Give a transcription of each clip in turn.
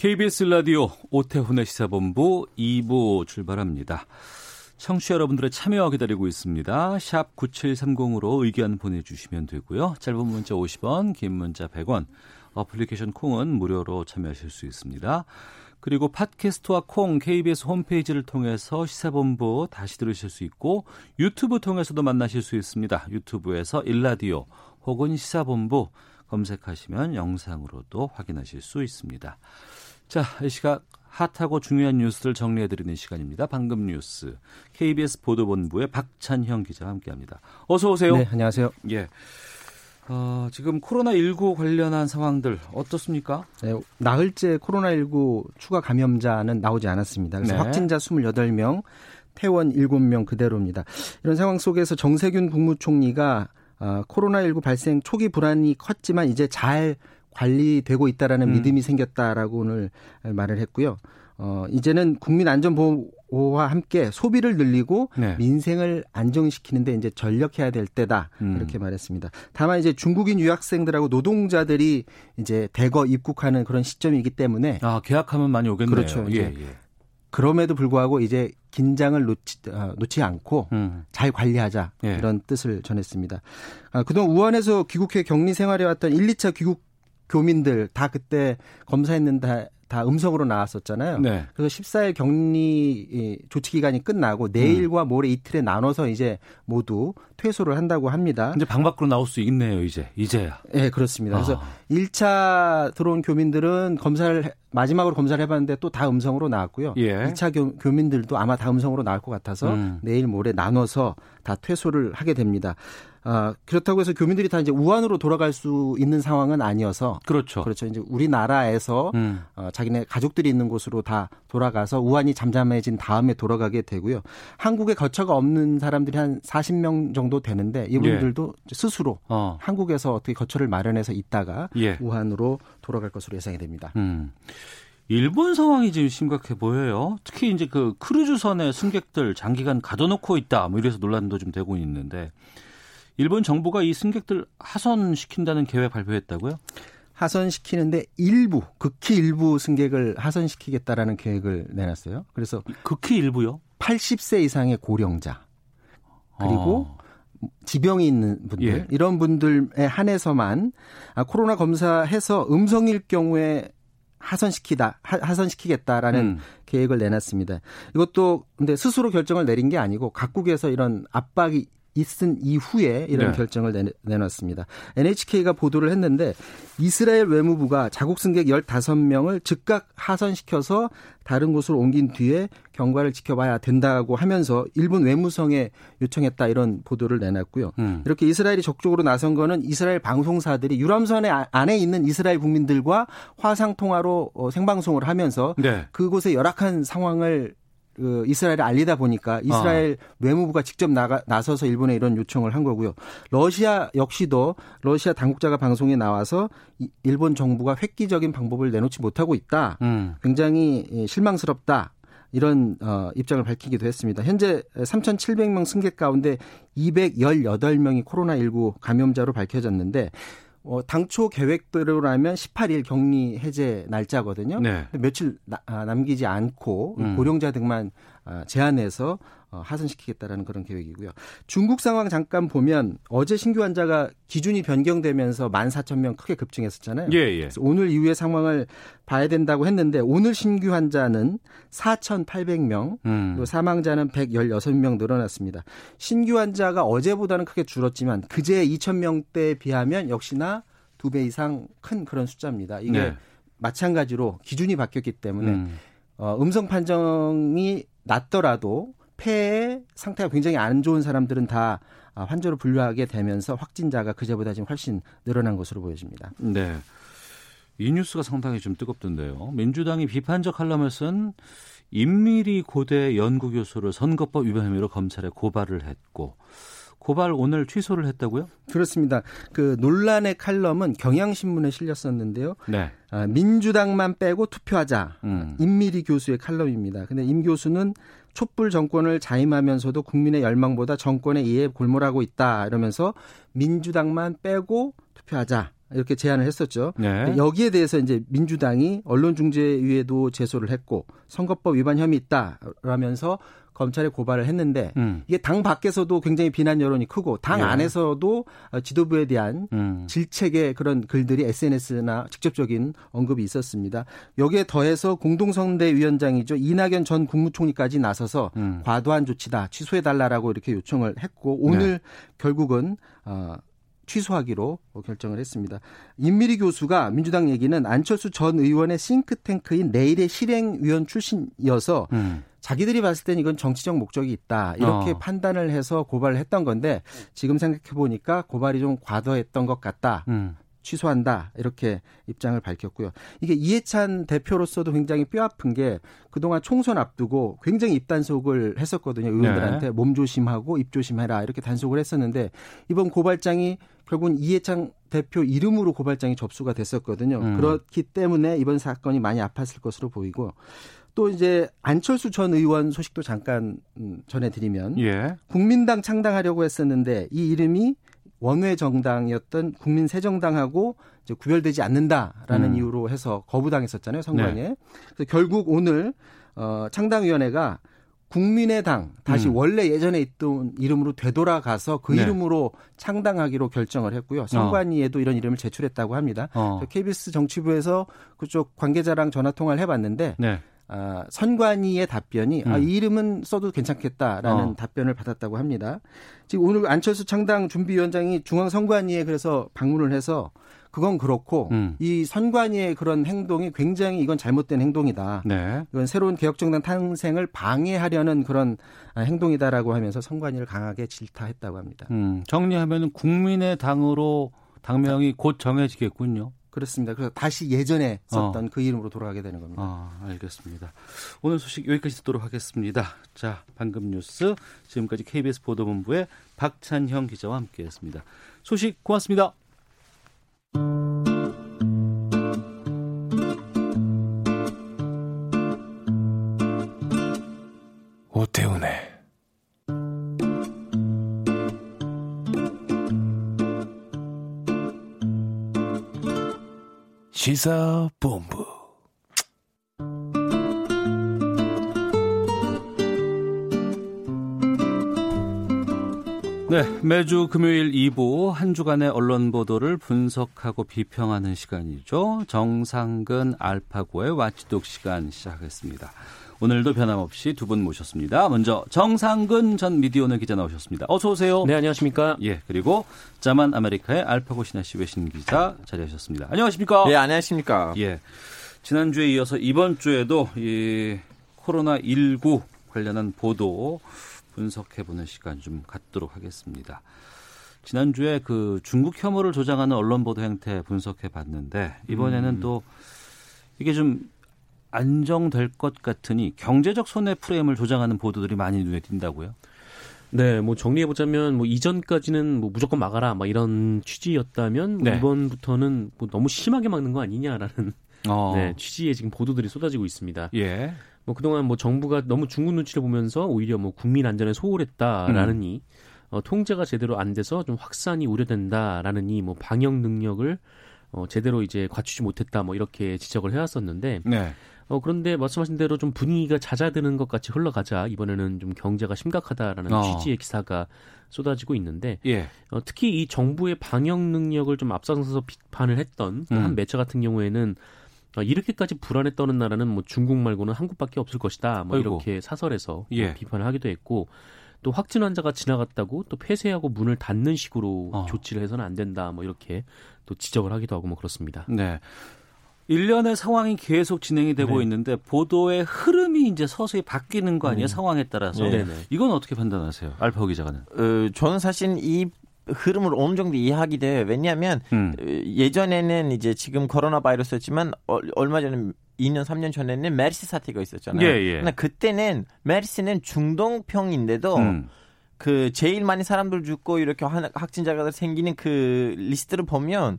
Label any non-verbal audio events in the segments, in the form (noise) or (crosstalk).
KBS 라디오 오태훈의 시사본부 2부 출발합니다. 청취자 여러분들의 참여 기다리고 있습니다. 샵 9730으로 의견 보내주시면 되고요. 짧은 문자 50원, 긴 문자 100원, 어플리케이션 콩은 무료로 참여하실 수 있습니다. 그리고 팟캐스트와 콩 KBS 홈페이지를 통해서 시사본부 다시 들으실 수 있고 유튜브 통해서도 만나실 수 있습니다. 유튜브에서 일라디오 혹은 시사본부 검색하시면 영상으로도 확인하실 수 있습니다. 자, 이 시각 핫하고 중요한 뉴스를 정리해드리는 시간입니다. 방금 뉴스 KBS 보도본부의 박찬형 기자와 함께합니다. 어서 오세요. 네, 안녕하세요. 예. 어, 지금 코로나19 관련한 상황들 어떻습니까? 네, 나흘째 코로나19 추가 감염자는 나오지 않았습니다. 그래서 네. 확진자 28명, 퇴원 7명 그대로입니다. 이런 상황 속에서 정세균 국무총리가 어, 코로나19 발생 초기 불안이 컸지만 이제 잘 관리되고 있다라는 음. 믿음이 생겼다라고 오늘 말을 했고요. 어, 이제는 국민 안전 보호와 함께 소비를 늘리고 네. 민생을 안정시키는데 이제 전력해야 될 때다 음. 이렇게 말했습니다. 다만 이제 중국인 유학생들하고 노동자들이 이제 대거 입국하는 그런 시점이기 때문에 아, 계약하면 많이 오겠네요. 그렇죠. 예, 예. 그럼에도 불구하고 이제 긴장을 놓지, 어, 놓지 않고 음. 잘 관리하자 예. 이런 뜻을 전했습니다. 아, 그동안 우한에서 귀국해 격리 생활해 왔던 1, 2차 귀국 교민들 다 그때 검사했는데 다 음성으로 나왔었잖아요. 네. 그래서 14일 격리 이, 조치 기간이 끝나고 음. 내일과 모레 이틀에 나눠서 이제 모두 퇴소를 한다고 합니다. 이제 방 밖으로 나올 수 있네요, 이제. 이제야. 예, 그렇습니다. 그래서 아. 1차 들어온 교민들은 검사를 해- 마지막으로 검사를 해 봤는데 또 다 음성으로 나왔고요. 예. 2차 교, 교민들도 아마 다 음성으로 나올 것 같아서 음. 내일 모레 나눠서 다 퇴소를 하게 됩니다. 아, 그렇다고 해서 교민들이 다 이제 우한으로 돌아갈 수 있는 상황은 아니어서 그렇죠. 그렇죠. 이제 우리나라에서 음. 어, 자기네 가족들이 있는 곳으로 다 돌아가서 우한이 잠잠해진 다음에 돌아가게 되고요. 한국에 거처가 없는 사람들이 한 40명 정도 되는데 이분들도 이제 스스로 예. 어. 한국에서 어떻게 거처를 마련해서 있다가 예. 우한으로 돌아갈 것으로 예상이 됩니다. 음. 일본 상황이 지금 심각해 보여요. 특히 이제 그 크루즈선에 승객들 장기간 가둬놓고 있다. 뭐 이래서 논란도 좀 되고 있는데 일본 정부가 이 승객들 하선시킨다는 계획 발표했다고요? 하선시키는데 일부 극히 일부 승객을 하선시키겠다라는 계획을 내놨어요. 그래서 극히 일부요. 80세 이상의 고령자 그리고 어. 지병이 있는 분들 예. 이런 분들에 한해서만 아, 코로나 검사해서 음성일 경우에 하선시키다 하, 하선시키겠다라는 음. 계획을 내놨습니다. 이것도 근데 스스로 결정을 내린 게 아니고 각국에서 이런 압박이 있은 이후에 이런 네. 결정을 내, 내놨습니다. NHK가 보도를 했는데 이스라엘 외무부가 자국 승객 15명을 즉각 하선시켜서 다른 곳으로 옮긴 뒤에 경과를 지켜봐야 된다고 하면서 일본 외무성에 요청했다 이런 보도를 내놨고요. 음. 이렇게 이스라엘이 적극적으로 나선 거는 이스라엘 방송사들이 유람선에 아- 안에 있는 이스라엘 국민들과 화상 통화로 어, 생방송을 하면서 네. 그곳의 열악한 상황을 그 이스라엘에 알리다 보니까 이스라엘 외무부가 직접 나가, 나서서 일본에 이런 요청을 한 거고요. 러시아 역시도 러시아 당국자가 방송에 나와서 이- 일본 정부가 획기적인 방법을 내놓지 못하고 있다. 음. 굉장히 예, 실망스럽다. 이런 어, 입장을 밝히기도 했습니다. 현재 3,700명 승객 가운데 218명이 코로나19 감염자로 밝혀졌는데 어, 당초 계획대로라면 18일 격리 해제 날짜거든요. 네. 며칠 나- 아, 남기지 않고 음. 고령자 등만 아, 제한해서 어, 하선시키겠다라는 그런 계획이고요. 중국 상황 잠깐 보면 어제 신규 환자가 기준이 변경되면서 14,000명 크게 급증했었잖아요. 예, 예. 그래서 오늘 이후의 상황을 봐야 된다고 했는데 오늘 신규 환자는 4,800명, 음. 또 사망자는 116명 늘어났습니다. 신규 환자가 어제보다는 크게 줄었지만 그제 2,000명대에 비하면 역시나 두 배 이상 큰 그런 숫자입니다. 이게 네. 마찬가지로 기준이 바뀌었기 때문에 음. 어, 음성 판정이 낮더라도 폐의 상태가 굉장히 안 좋은 사람들은 다 아, 환자로 분류하게 되면서 확진자가 그제보다 지금 훨씬 늘어난 것으로 보여집니다. 네. 이 뉴스가 상당히 좀 뜨겁던데요. 민주당이 비판적 칼럼을 쓴 임미리 고대 연구교수를 선거법 위반 혐의로 검찰에 고발을 했고 고발 오늘 취소를 했다고요? 그렇습니다. 그 논란의 칼럼은 경향신문에 실렸었는데요. 네. 아, 민주당만 빼고 투표하자. 음. 임미리 교수의 칼럼입니다. 근데 임 교수는 촛불 정권을 자임하면서도 국민의 열망보다 정권의 이해에 골몰하고 있다. 이러면서 민주당만 빼고 투표하자. 이렇게 제안을 했었죠. 네. 여기에 대해서 이제 민주당이 언론중재위에도 제소를 했고 선거법 위반 혐의 있다라면서 검찰에 고발을 했는데 음. 이게 당 밖에서도 굉장히 비난 여론이 크고 당 네. 안에서도 지도부에 대한 음. 질책의 그런 글들이 SNS나 직접적인 언급이 있었습니다. 여기에 더해서 공동선대위원장이죠 이낙연 전 국무총리까지 나서서 음. 과도한 조치다 취소해 달라라고 이렇게 요청을 했고 오늘 네. 결국은 어, 취소하기로 결정을 했습니다. 임미리 교수가 민주당 얘기는 안철수 전 의원의 싱크탱크인 내일의 실행위원 출신이어서 음. 자기들이 봤을 땐 이건 정치적 목적이 있다 이렇게 어. 판단을 해서 고발을 했던 건데 지금 생각해 보니까 고발이 좀 과도했던 것 같다. 음. 취소한다 이렇게 입장을 밝혔고요. 이게 이해찬 대표로서도 굉장히 뼈 아픈 게 그동안 총선 앞두고 굉장히 입단속을 했었거든요. 의원들한테 네. 몸 조심하고 입 조심해라 이렇게 단속을 했었는데 이번 고발장이 결국은 이해찬 대표 이름으로 고발장이 접수가 됐었거든요. 음. 그렇기 때문에 이번 사건이 많이 아팠을 것으로 보이고 또 이제 안철수 전 의원 소식도 잠깐 음, 전해드리면 예. 국민당 창당하려고 했었는데 이 이름이 원외 정당이었던 국민새정당하고 이제 구별되지 않는다라는 음. 이유로 해서 거부당했었잖아요 선관위에. 그래서 결국 오늘 어, 창당위원회가 국민의당 다시 음. 원래 예전에 있던 이름으로 되돌아가서 그 네. 이름으로 창당하기로 결정을 했고요. 선관위에도 이런 이름을 제출했다고 합니다. 어. KBS 정치부에서 그쪽 관계자랑 전화 통화를 해봤는데 네. 아, 선관위의 답변이 아, 음. 이 이름은 써도 괜찮겠다라는 어. 답변을 받았다고 합니다. 지금 오늘 안철수 창당 준비위원장이 중앙선관위에 그래서 방문을 해서 그건 그렇고 음. 이 선관위의 그런 행동이 굉장히 이건 잘못된 행동이다. 네. 이건 새로운 개혁정당 탄생을 방해하려는 그런 아, 행동이다라고 하면서 선관위를 강하게 질타했다고 합니다. 음. 정리하면 국민의 당으로 당명이 곧 정해지겠군요. 그렇습니다. 그래서 다시 예전에 썼던 그 이름으로 돌아가게 되는 겁니다. 아, 알겠습니다. 오늘 소식 여기까지 듣도록 하겠습니다. 자, 방금 뉴스 지금까지 KBS 보도본부의 박찬형 기자와 함께했습니다. 소식 고맙습니다. 오태훈의 시사본부 네, 매주 금요일 2부 한 주간의 언론 보도를 분석하고 비평하는 시간이죠. 정상근 알파고의 와치독 시간 시작하겠습니다. 오늘도 변함없이 두 분 모셨습니다. 먼저 정상근 전 미디어오늘 기자 나오셨습니다. 어서 오세요. 네, 안녕하십니까? 예, 그리고 자만 아메리카의 알파고 신하 씨 외신 기자 자리하셨습니다. 안녕하십니까? 예, 안녕하십니까. 예. 지난주에 이어서 이번 주에도 이 코로나 19 관련한 보도 분석해보는 시간 좀 갖도록 하겠습니다. 지난주에 그 중국 혐오를 조장하는 언론 보도 행태 분석해 봤는데 이번에는 음. 또 이게 좀 안정될 것 같으니 경제적 손해 프레임을 조장하는 보도들이 많이 눈에 띈다고요? 네, 뭐 정리해 보자면 뭐 이전까지는 뭐 무조건 막아라 막 이런 취지였다면 뭐 네. 이번부터는 뭐 너무 심하게 막는 거 아니냐라는 어. 네, 취지의 지금 보도들이 쏟아지고 있습니다. 예. 뭐 그동안 뭐 정부가 너무 중국 눈치를 보면서 오히려 뭐 국민 안전에 소홀했다라느니 어, 통제가 제대로 안 돼서 좀 확산이 우려된다라느니 뭐 방역 능력을 어, 제대로 이제 갖추지 못했다 뭐 이렇게 지적을 해왔었는데 네. 어, 그런데 말씀하신 대로 좀 분위기가 잦아드는 것 같이 흘러가자 이번에는 좀 경제가 심각하다라는 어. 취지의 기사가 쏟아지고 있는데 예. 어, 특히 이 정부의 방역 능력을 좀 앞서서 비판을 했던 음. 한 매체 같은 경우에는 어, 이렇게까지 불안에 떠는 나라는 뭐 중국 말고는 한국밖에 없을 것이다. 뭐 아이고. 이렇게 사설에서 예. 뭐 비판을 하기도 했고 또 확진 환자가 지나갔다고 또 폐쇄하고 문을 닫는 식으로 어. 조치를 해서는 안 된다. 뭐 이렇게 또 지적을 하기도 하고 뭐 그렇습니다. 네. 일련의 상황이 계속 진행이 되고 네. 있는데 보도의 흐름이 이제 서서히 바뀌는 거 아니에요? 상황에 따라서. 네네. 이건 어떻게 판단하세요? 알파고 기자가는. 어, 저는 사실 이 흐름을 어느 정도 이해하게 돼요. 왜냐하면 음. 어, 예전에는 이제 지금 코로나 바이러스였지만 어, 얼마 전에 2년 3년 전에는 메르스 사태가 있었잖아요. 예, 예. 근데 그때는 메르스는 중동병인데도 음. 그 제일 많이 사람들 죽고 이렇게 한- 확진자가 생기는 그 리스트를 보면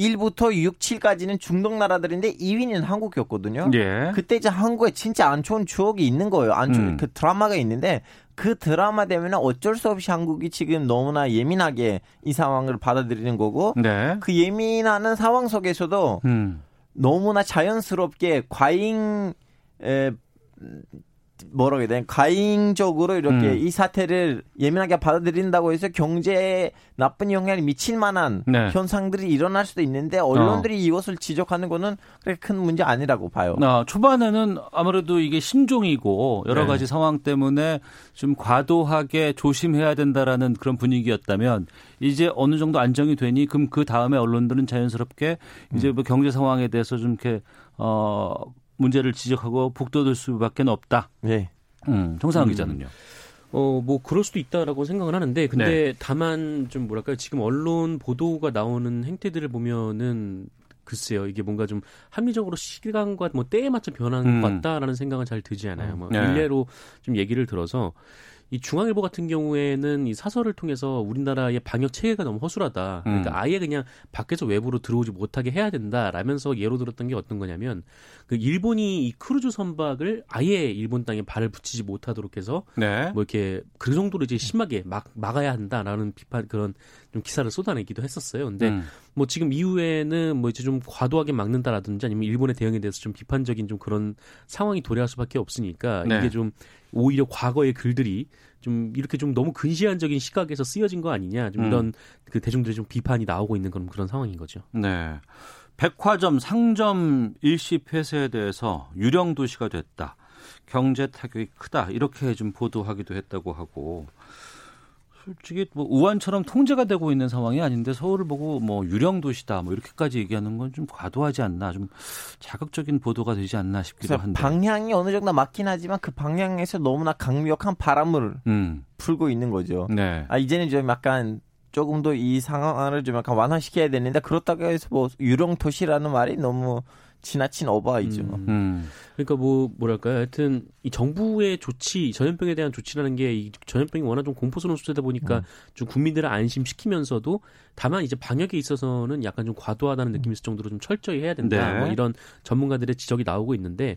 1부터 6, 7까지는 중동 나라들인데 2위는 한국이었거든요. 예. 그때 이제 한국에 진짜 안 좋은 추억이 있는 거예요. 안 좋은 음. 그 트라우마가 있는데 그 트라우마 때문에 어쩔 수 없이 한국이 지금 너무나 예민하게 이 상황을 받아들이는 거고 네. 그 예민하는 상황 속에서도 음. 너무나 자연스럽게 과잉 에 뭐라고 해야 되나 과잉적으로 이렇게 음. 이 사태를 예민하게 받아들인다고 해서 경제에 나쁜 영향을 미칠 만한 네. 현상들이 일어날 수도 있는데 언론들이 이것을 지적하는 거는 그렇게 큰 문제 아니라고 봐요. 아, 초반에는 아무래도 이게 신종이고 여러 네. 가지 상황 때문에 좀 과도하게 조심해야 된다라는 그런 분위기였다면 이제 어느 정도 안정이 되니 그럼 그 다음에 언론들은 자연스럽게 이제 뭐 경제 상황에 대해서 좀 이렇게 어 문제를 지적하고 북돋을 수밖에 없다. 네. 음, 정상훈 기자는요. 어, 뭐, 그럴 수도 있다라고 생각을 하는데, 근데 네. 다만 좀 뭐랄까요. 지금 언론 보도가 나오는 행태들을 보면은, 글쎄요. 이게 뭔가 좀 합리적으로 시간과 뭐 때에 맞춰 변한 음. 것 같다라는 생각은 잘 들지 않아요. 뭐, 네. 일례로 좀 얘기를 들어서, 이 중앙일보 같은 경우에는 이 사설을 통해서 우리나라의 방역 체계가 너무 허술하다. 그러니까 음. 아예 그냥 밖에서 외부로 들어오지 못하게 해야 된다라면서 예로 들었던 게 어떤 거냐면 그 일본이 이 크루즈 선박을 아예 일본 땅에 발을 붙이지 못하도록 해서 네. 뭐 이렇게 그 정도로 이제 심하게 막 막아야 한다라는 비판 그런 좀 기사를 쏟아내기도 했었어요. 근데 음. 뭐 지금 이후에는 뭐 이제 좀 과도하게 막는다라든지 아니면 일본의 대응에 대해서 좀 비판적인 좀 그런 상황이 도래할 수밖에 없으니까 네. 이게 좀 오히려 과거의 글들이 좀 이렇게 좀 너무 근시안적인 시각에서 쓰여진 거 아니냐 좀 음. 이런 그 대중들의 좀 비판이 나오고 있는 그런 그런 상황인 거죠. 네. 백화점, 상점 일시 폐쇄에 대해서 유령 도시가 됐다. 경제 타격이 크다. 이렇게 좀 보도하기도 했다고 하고 솔직히 뭐 우한처럼 통제가 되고 있는 상황이 아닌데 서울을 보고 뭐 유령 도시다. 뭐 이렇게까지 얘기하는 건 좀 과도하지 않나. 좀 자극적인 보도가 되지 않나 싶기도 한데. 방향이 어느 정도 맞긴 하지만 그 방향에서 너무나 강력한 바람을 음. 풀고 있는 거죠. 네. 아 이제는 좀 약간 조금 더 이 상황을 좀 약간 완화시켜야 되는데 그렇다고 해서 뭐 유령 도시라는 말이 너무 지나친 어바이죠. 음. 음. 그러니까 뭐 뭐랄까요? 하여튼 이 정부의 조치 전염병에 대한 조치라는 게 이 전염병이 워낙 좀 공포스러운 소재다 보니까 음. 좀 국민들을 안심시키면서도 다만 이제 방역에 있어서는 약간 좀 과도하다는 느낌이 있을 정도로 좀 철저히 해야 된다. 네. 뭐 이런 전문가들의 지적이 나오고 있는데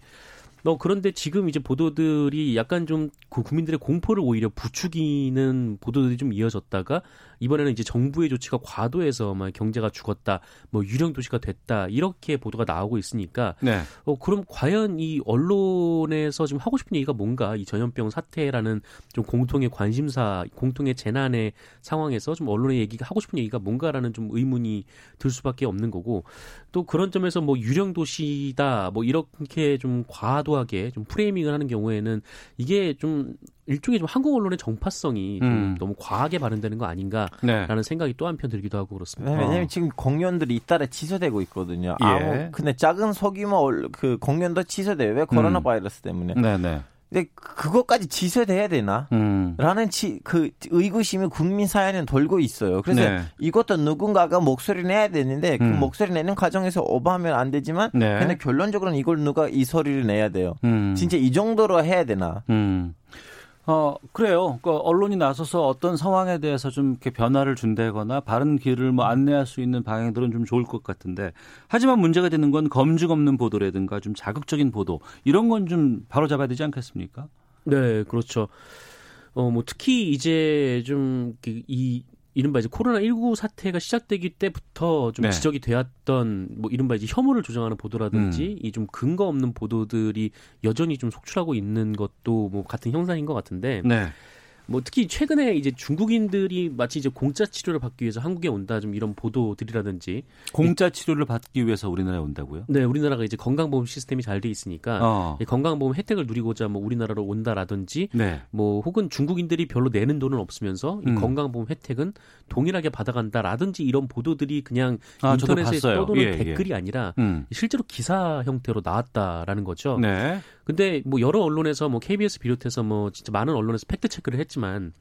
너 그런데 지금 이제 보도들이 약간 좀그 국민들의 공포를 오히려 부추기는 보도들이 좀 이어졌다가 이번에는 이제 정부의 조치가 과도해서 막 경제가 죽었다, 뭐 유령 도시가 됐다 이렇게 보도가 나오고 있으니까 네. 어, 그럼 과연 이 언론에서 지금 하고 싶은 얘기가 뭔가 이 전염병 사태라는 좀 공통의 관심사, 공통의 재난의 상황에서 좀 언론의 얘기가 하고 싶은 얘기가 뭔가라는 좀 의문이 들 수밖에 없는 거고 또 그런 점에서 뭐 유령 도시다 뭐 이렇게 좀 과도하게 좀 프레이밍을 하는 경우에는 이게 좀 일종의 좀 한국 언론의 정파성이 좀 음. 너무 과하게 발현되는 거 아닌가라는 네. 생각이 또 한편 들기도 하고 그렇습니다. 네, 왜냐면 어. 지금 공연들이 잇따라 취소되고 있거든요. 예. 아무 근데 작은 소규모 얼- 그 공연도 취소돼요. 왜 코로나 음. 바이러스 때문에. 네, 네. 근데 그것까지 취소돼야 되나? 음. 라는 치, 그 의구심이 국민 사회는 돌고 있어요. 그래서 네. 이것도 누군가가 목소리 내야 되는데 그 음. 목소리 내는 과정에서 오버하면 안 되지만 네. 근데 결론적으로는 이걸 누가 이 소리를 내야 돼요. 음. 진짜 이 정도로 해야 되나? 음. 어, 그래요. 그 언론이 나서서 어떤 상황에 대해서 좀 이렇게 변화를 준다거나 바른 길을 뭐 안내할 수 있는 방향들은 좀 좋을 것 같은데 하지만 문제가 되는 건 검증 없는 보도라든가 좀 자극적인 보도 이런 건 좀 바로 잡아야 되지 않겠습니까? 네, 그렇죠. 어, 뭐 특히 이제 좀 이 이른바 이제 코로나 19 사태가 시작되기 때부터 좀 네. 지적이 되었던 뭐 이른바 이제 혐오를 조장하는 보도라든지 음. 이좀 근거 없는 보도들이 여전히 좀 속출하고 있는 것도 뭐 같은 현상인 것 같은데 네. 뭐 특히 최근에 이제 중국인들이 마치 이제 공짜 치료를 받기 위해서 한국에 온다 좀 이런 보도들이라든지 공짜 치료를 받기 위해서 우리나라에 온다고요? 네 우리나라가 이제 건강보험 시스템이 잘 돼 있으니까 어. 이 건강보험 혜택을 누리고자 뭐 우리나라로 온다라든지 네. 뭐 혹은 중국인들이 별로 내는 돈은 없으면서 이 음. 건강보험 혜택은 동일하게 받아간다라든지 이런 보도들이 그냥 아, 인터넷에. 떠도는 예, 예. 댓글이 아니라 음. 실제로 기사 형태로 나왔다라는 거죠. 네. 근데 뭐 여러 언론에서 뭐 KBS 비롯해서 뭐 진짜 많은 언론에서 팩트 체크를 했 지만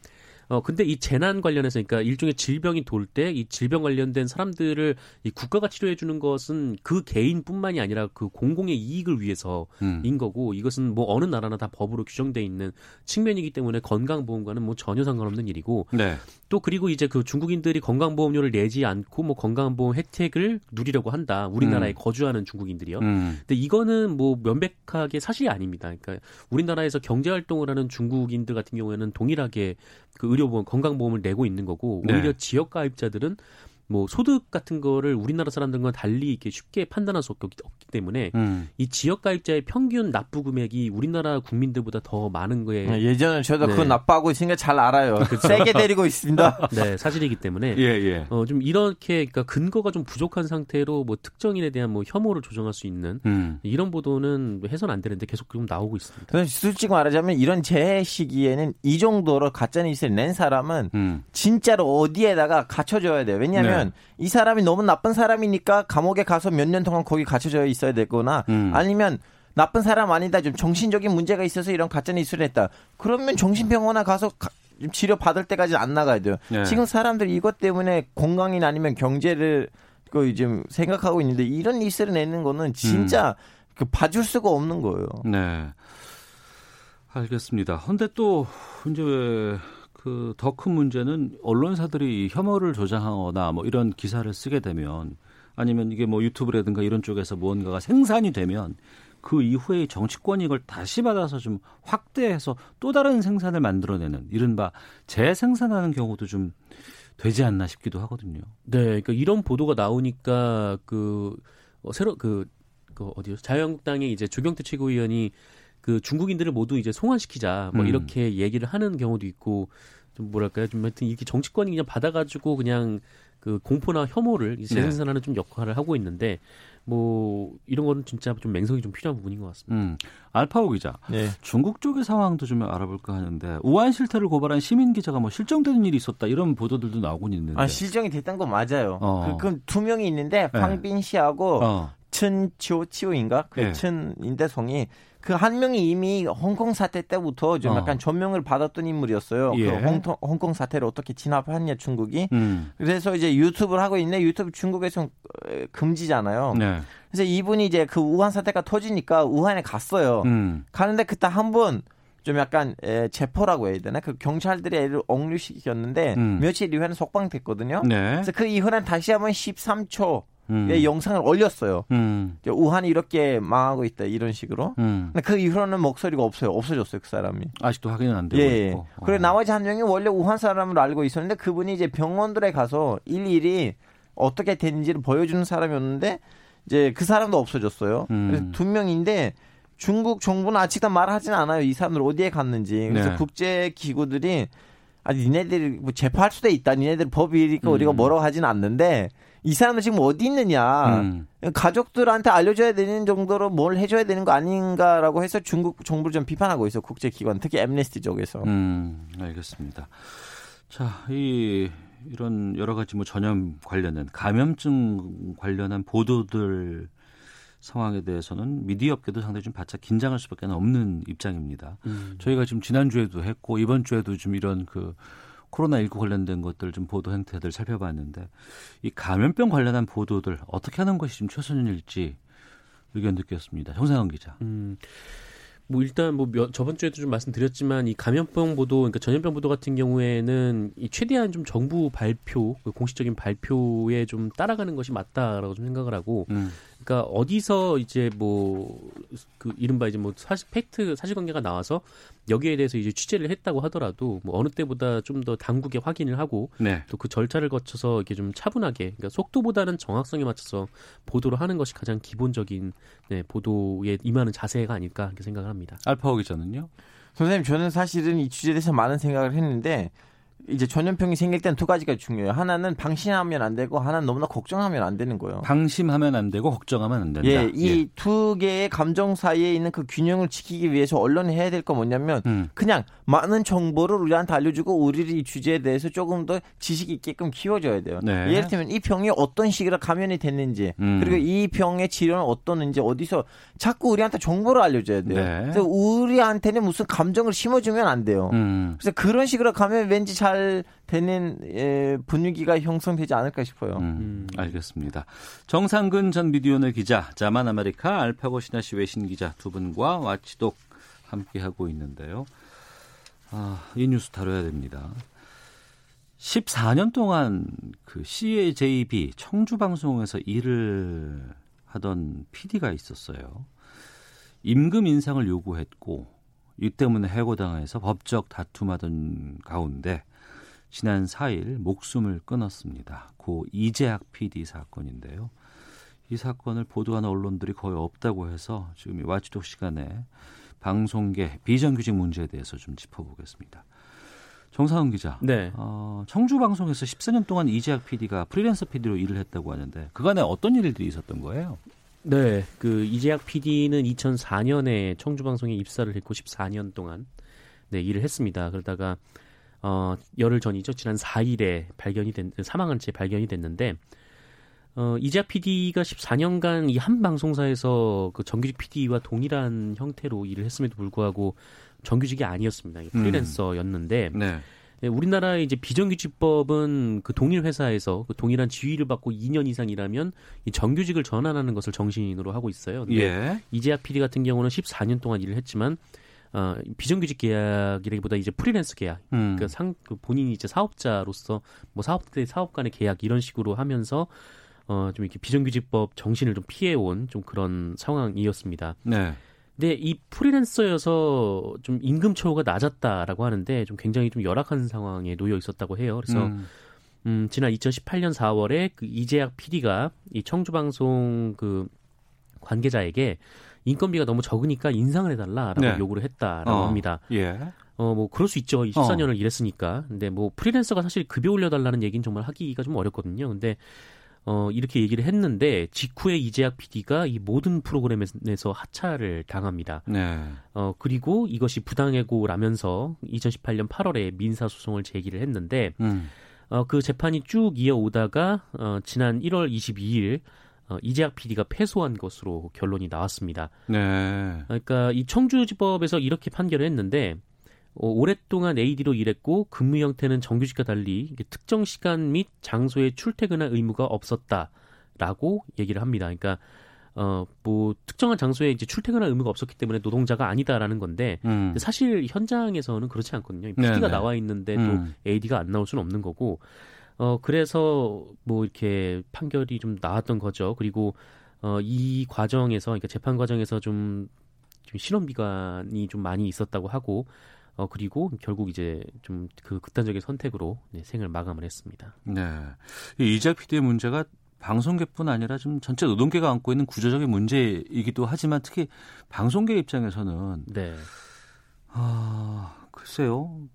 어 근데 이 재난 관련해서 그러니까 일종의 질병이 돌 때 이 질병 관련된 사람들을 이 국가가 치료해 주는 것은 그 개인뿐만이 아니라 그 공공의 이익을 위해서인 음. 거고 이것은 뭐 어느 나라나 다 법으로 규정돼 있는 측면이기 때문에 건강보험과는 뭐 전혀 상관없는 일이고 네. 또 그리고 이제 그 중국인들이 건강보험료를 내지 않고 뭐 건강보험 혜택을 누리려고 한다. 우리나라에 음. 거주하는 중국인들이요. 음. 근데 이거는 뭐 명백하게 사실이 아닙니다. 그러니까 우리나라에서 경제 활동을 하는 중국인들 같은 경우에는 동일하게 그 의료보험, 건강보험을 내고 있는 거고 네. 오히려 지역 가입자들은 뭐 소득 같은 거를 우리나라 사람들과 달리 이렇게 쉽게 판단할 수 없기, 없기 때문에 음. 이 지역 가입자의 평균 납부 금액이 우리나라 국민들보다 더 많은 거에 네, 예전에 저도 네. 그거 나빠하고 있으니까 잘 알아요. 세게 때리고 있습니다. (laughs) 네, 사실이기 때문에 예, 예. 어, 좀 이렇게 그러니까 근거가 좀 부족한 상태로 뭐 특정인에 대한 뭐 혐오를 조정할 수 있는 음. 이런 보도는 해선 안 되는데 계속 지금 나오고 있습니다. 솔직히 말하자면 이런 재해 시기에는 이 정도로 가짜 뉴스를 낸 사람은 음. 진짜로 어디에다가 갇혀줘야 돼요. 왜냐하면 네. 이 사람이 너무 나쁜 사람이니까 감옥에 가서 몇 년 동안 거기 갇혀져 있어야 되거나 음. 아니면 나쁜 사람 아니다 좀 정신적인 문제가 있어서 이런 가짜 뉴스를 했다. 그러면 정신병원에 가서 가- 좀 치료 받을 때까지 안 나가야 돼요. 네. 지금 사람들이 이것 때문에 건강이나 아니면 경제를 그 지금 생각하고 있는데 이런 뉴스를 내는 거는 진짜 그 봐줄 수가 없는 거예요. 네. 알겠습니다. 근데 또 이제 그 더 큰 문제는 언론사들이 혐오를 조장하거나 뭐 이런 기사를 쓰게 되면 아니면 이게 뭐 유튜브라든가 이런 쪽에서 무언가가 생산이 되면 그 이후에 정치권 이걸 다시 받아서 좀 확대해서 또 다른 생산을 만들어내는 이른바 재생산하는 경우도 좀 되지 않나 싶기도 하거든요. 네, 그러니까 이런 보도가 나오니까 그 어, 새로 그, 그 어디요? 자유한국당의 이제 조경태 최고위원이 그 중국인들을 모두 이제 송환시키자 뭐 음. 이렇게 얘기를 하는 경우도 있고 좀 뭐랄까요? 좀 하여튼 이렇게 정치권이 그냥 받아가지고 그냥 그 공포나 혐오를 네. 재생산하는 좀 역할을 하고 있는데 뭐 이런 거는 진짜 좀 맹성이 좀 필요한 부분인 것 같습니다. 음. 알파오 기자. 네. 중국 쪽의 상황도 좀 알아볼까 하는데 우한 실태를 고발한 시민 기자가 뭐 실종되는 일이 있었다 이런 보도들도 나오곤 있는데. 아 실정이 됐던 거 맞아요. 어. 그, 그럼 두 명이 있는데 네. 황빈 씨하고 어. 춘치오 치오인가 그 예. 춘 인대성이 그 한 명이 이미 홍콩 사태 때부터 좀 어. 약간 조명을 받았던 인물이었어요. 예. 그 홍콩, 홍콩 사태를 어떻게 진압했냐 중국이. 음. 그래서 이제 유튜브를 하고 있는데 유튜브 중국에서 어, 금지잖아요. 네. 그래서 이분이 이제 그 우한 사태가 터지니까 우한에 갔어요. 음. 가는데 그때 한분좀 약간 에, 체포라고 해야 되나? 그 경찰들이 애를 억류시켰는데 음. 며칠 이후에는 석방됐거든요. 네. 그래서 그 이후에는 다시 한번 13초의 음. 영상을 올렸어요. 음. 우한이 이렇게 망하고 있다 이런 식으로. 음. 근데 그 이후로는 목소리가 없어요. 없어졌어요 그 사람이. 아직도 확인은 안 되고 예. 예. 있고. 그리고 어. 나머지 한 명이 원래 우한 사람으로 알고 있었는데 그분이 이제 병원들에 가서 일일이 어떻게 됐는지를 보여주는 사람이었는데 이제 그 사람도 없어졌어요. 음. 그래서 두 명인데 중국 정부는 아직도 말하진 않아요. 이 사람들 어디에 갔는지. 그래서 네. 국제 기구들이 아 니네들이 뭐 재판할 수도 있다. 니네들 법이니까 음. 우리가 뭐라고 하진 않는데 이 사람들 지금 어디 있느냐. 음. 가족들한테 알려줘야 되는 정도로 뭘 해줘야 되는 거 아닌가라고 해서 중국 정부를 좀 비판하고 있어 국제기관 특히 엠네스티 쪽에서. 음, 알겠습니다. 자, 이 이런 여러 가지 뭐 전염 관련된 감염증 관련한 보도들 상황에 대해서는 미디어 업계도 상당히 좀 바짝 긴장할 수밖에 없는 입장입니다. 음. 저희가 지금 지난주에도 했고 이번 주에도 좀 이런 그 코로나19 관련된 것들 좀 보도 행태들 살펴봤는데 이 감염병 관련한 보도들 어떻게 하는 것이 좀 최선일지 의견 듣겠습니다. 정상원 기자. 음. 뭐 일단 뭐 몇- 저번 주에도 좀 말씀드렸지만 이 감염병 보도 그러니까 전염병 보도 같은 경우에는 이 최대한 좀 정부 발표 그 공식적인 발표에 좀 따라가는 것이 맞다라고 좀 생각을 하고 음. 그러니까 어디서 이제 뭐 그 이른바 이제 뭐 사실 팩트 사실관계가 나와서 여기에 대해서 이제 취재를 했다고 하더라도 뭐 어느 때보다 좀 더 당국에 확인을 하고 네. 또그 절차를 거쳐서 이렇게 좀 차분하게 그러니까 속도보다는 정확성에 맞춰서 보도를 하는 것이 가장 기본적인 네, 보도에 임하는 자세가 아닐까 이렇게 생각을 합니다. 알파오 기자는요? 선생님 저는 사실은 이 주제에 대해서 많은 생각을 했는데 이제 전염병이 생길 때는 두 가지가 중요해요. 하나는 방심하면 안 되고 하나는 너무나 걱정하면 안 되는 거예요. 방심하면 안 되고 걱정하면 안 된다. 예, 이두 개의 감정 사이에 있는 그 균형을 지키기 위해서 언론이 해야 될 건 뭐냐면 음. 그냥 많은 정보를 우리한테 알려주고 우리를 이 주제에 대해서 조금 더 지식 있게끔 키워줘야 돼요. 네. 예를 들면 이 병이 어떤 시기로 감염이 됐는지 음. 그리고 이 병의 치료는 어떠는지 어디서 자꾸 우리한테 정보를 알려줘야 돼요. 네. 그래서 우리한테는 무슨 감정을 심어주면 안 돼요. 음. 그래서 그런 식으로 가면 왠지 잘잘 되는 에, 분위기가 형성되지 않을까 싶어요. 음, 음. 알겠습니다. 정상근 전 미디어오늘 기자, 자만 아메리카 알파고 시나씨 외신 기자 두 분과 Watchdog 함께 하고 있는데요. 아, 이 뉴스 다뤄야 됩니다. 14년 동안 그 CJB 청주 방송에서 일을 하던 PD가 있었어요. 임금 인상을 요구했고 이 때문에 해고당해서 법적 다툼하던 가운데 지난 4일 목숨을 끊었습니다. 고 이재학 PD 사건인데요. 이 사건을 보도하는 언론들이 거의 없다고 해서 지금 이 와치독 시간에 방송계 비정규직 문제에 대해서 좀 짚어보겠습니다. 정상훈 기자. 네. 어, 청주 방송에서 14년 동안 이재학 PD가 프리랜서 PD로 일을 했다고 하는데 그간에 어떤 일들이 있었던 거예요? 네, 그 이재학 PD는 2004년에 청주 방송에 입사를 했고 14년 동안 네 일을 했습니다. 그러다가 어 열흘 전이죠. 지난 4일에 발견이 된 사망한 채 발견이 됐는데 어 이재학 PD가 14년간 이 한 방송사에서 그 정규직 PD와 동일한 형태로 일을 했음에도 불구하고 정규직이 아니었습니다. 이게 프리랜서였는데 네. 네, 우리나라의 이제 비정규직법은 그 동일 회사에서 그 동일한 지위를 받고 2년 이상 일하면 이 정규직을 전환하는 것을 정신으로 하고 있어요. 근데 예. 이재학 PD 같은 경우는 14년 동안 일을 했지만 어, 비정규직 계약이라기보다 이제 프리랜서 계약, 음. 그 상, 그 본인이 이제 사업자로서 뭐 사업 대 사업 간의 계약 이런 식으로 하면서 어, 좀 이렇게 비정규직법 정신을 좀 피해온 좀 그런 상황이었습니다. 네. 근데 이 프리랜서여서 좀 임금 처우가 낮았다라고 하는데 좀 굉장히 좀 열악한 상황에 놓여 있었다고 해요. 그래서 음. 음, 지난 2018년 4월에 그 이재학 PD가 이 청주방송 그 관계자에게 인건비가 너무 적으니까 인상을 해달라라고 네. 요구를 했다라고 어. 합니다. 예. 어, 뭐, 그럴 수 있죠. 14년을 일했으니까. 근데 뭐, 프리랜서가 사실 급여 올려달라는 얘기는 정말 하기가 좀 어렵거든요. 근데, 어, 이렇게 얘기를 했는데, 직후에 이재학 PD가 이 모든 프로그램에서 하차를 당합니다. 네. 어, 그리고 이것이 부당해고라면서 2018년 8월에 민사소송을 제기를 했는데, 음. 어, 그 재판이 쭉 이어오다가 어, 지난 1월 22일 어, 이재학 PD가 패소한 것으로 결론이 나왔습니다. 네. 그러니까 이 청주지법에서 이렇게 판결을 했는데 어, 오랫동안 AD로 일했고 근무 형태는 정규직과 달리 특정 시간 및 장소에 출퇴근할 의무가 없었다라고 얘기를 합니다. 그러니까 어 뭐 특정한 장소에 이제 출퇴근할 의무가 없었기 때문에 노동자가 아니다라는 건데 음. 사실 현장에서는 그렇지 않거든요. PD가 네네. 나와 있는데 또 음. AD가 안 나올 수는 없는 거고. 어 그래서 뭐 이렇게 판결이 좀 나왔던 거죠. 그리고 어 이 과정에서 그러니까 재판 과정에서 좀, 좀 실험비관이 좀 많이 있었다고 하고 어 그리고 결국 이제 좀 그 극단적인 선택으로 네, 생을 마감을 했습니다. 네. 이 이재학 PD의 문제가 방송계뿐 아니라 좀 전체 노동계가 안고 있는 구조적인 문제이기도 하지만 특히 방송계 입장에서는 네. 아, 글쎄요.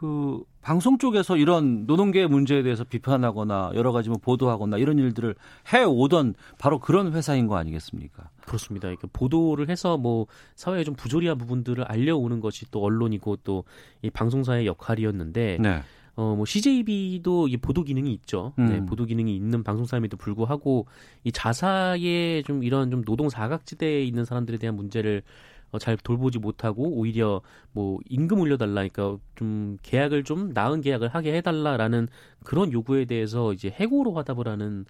그 방송 쪽에서 이런 노동계 문제에 대해서 비판하거나 여러 가지 뭐 보도하거나 이런 일들을 해 오던 바로 그런 회사인 거 아니겠습니까? 그렇습니다. 이렇게 보도를 해서 뭐 사회에 좀 부조리한 부분들을 알려오는 것이 또 언론이고 또 이 방송사의 역할이었는데 네. 어, 뭐, CJB도 이 보도 기능이 있죠. 음. 네, 보도 기능이 있는 방송사임에도 불구하고 이 자사의 좀 이런 좀 노동 사각지대에 있는 사람들에 대한 문제를 어, 잘 돌보지 못하고 오히려 뭐 임금 올려달라니까 좀 계약을 좀 나은 계약을 하게 해달라라는 그런 요구에 대해서 이제 해고로 화답을 하는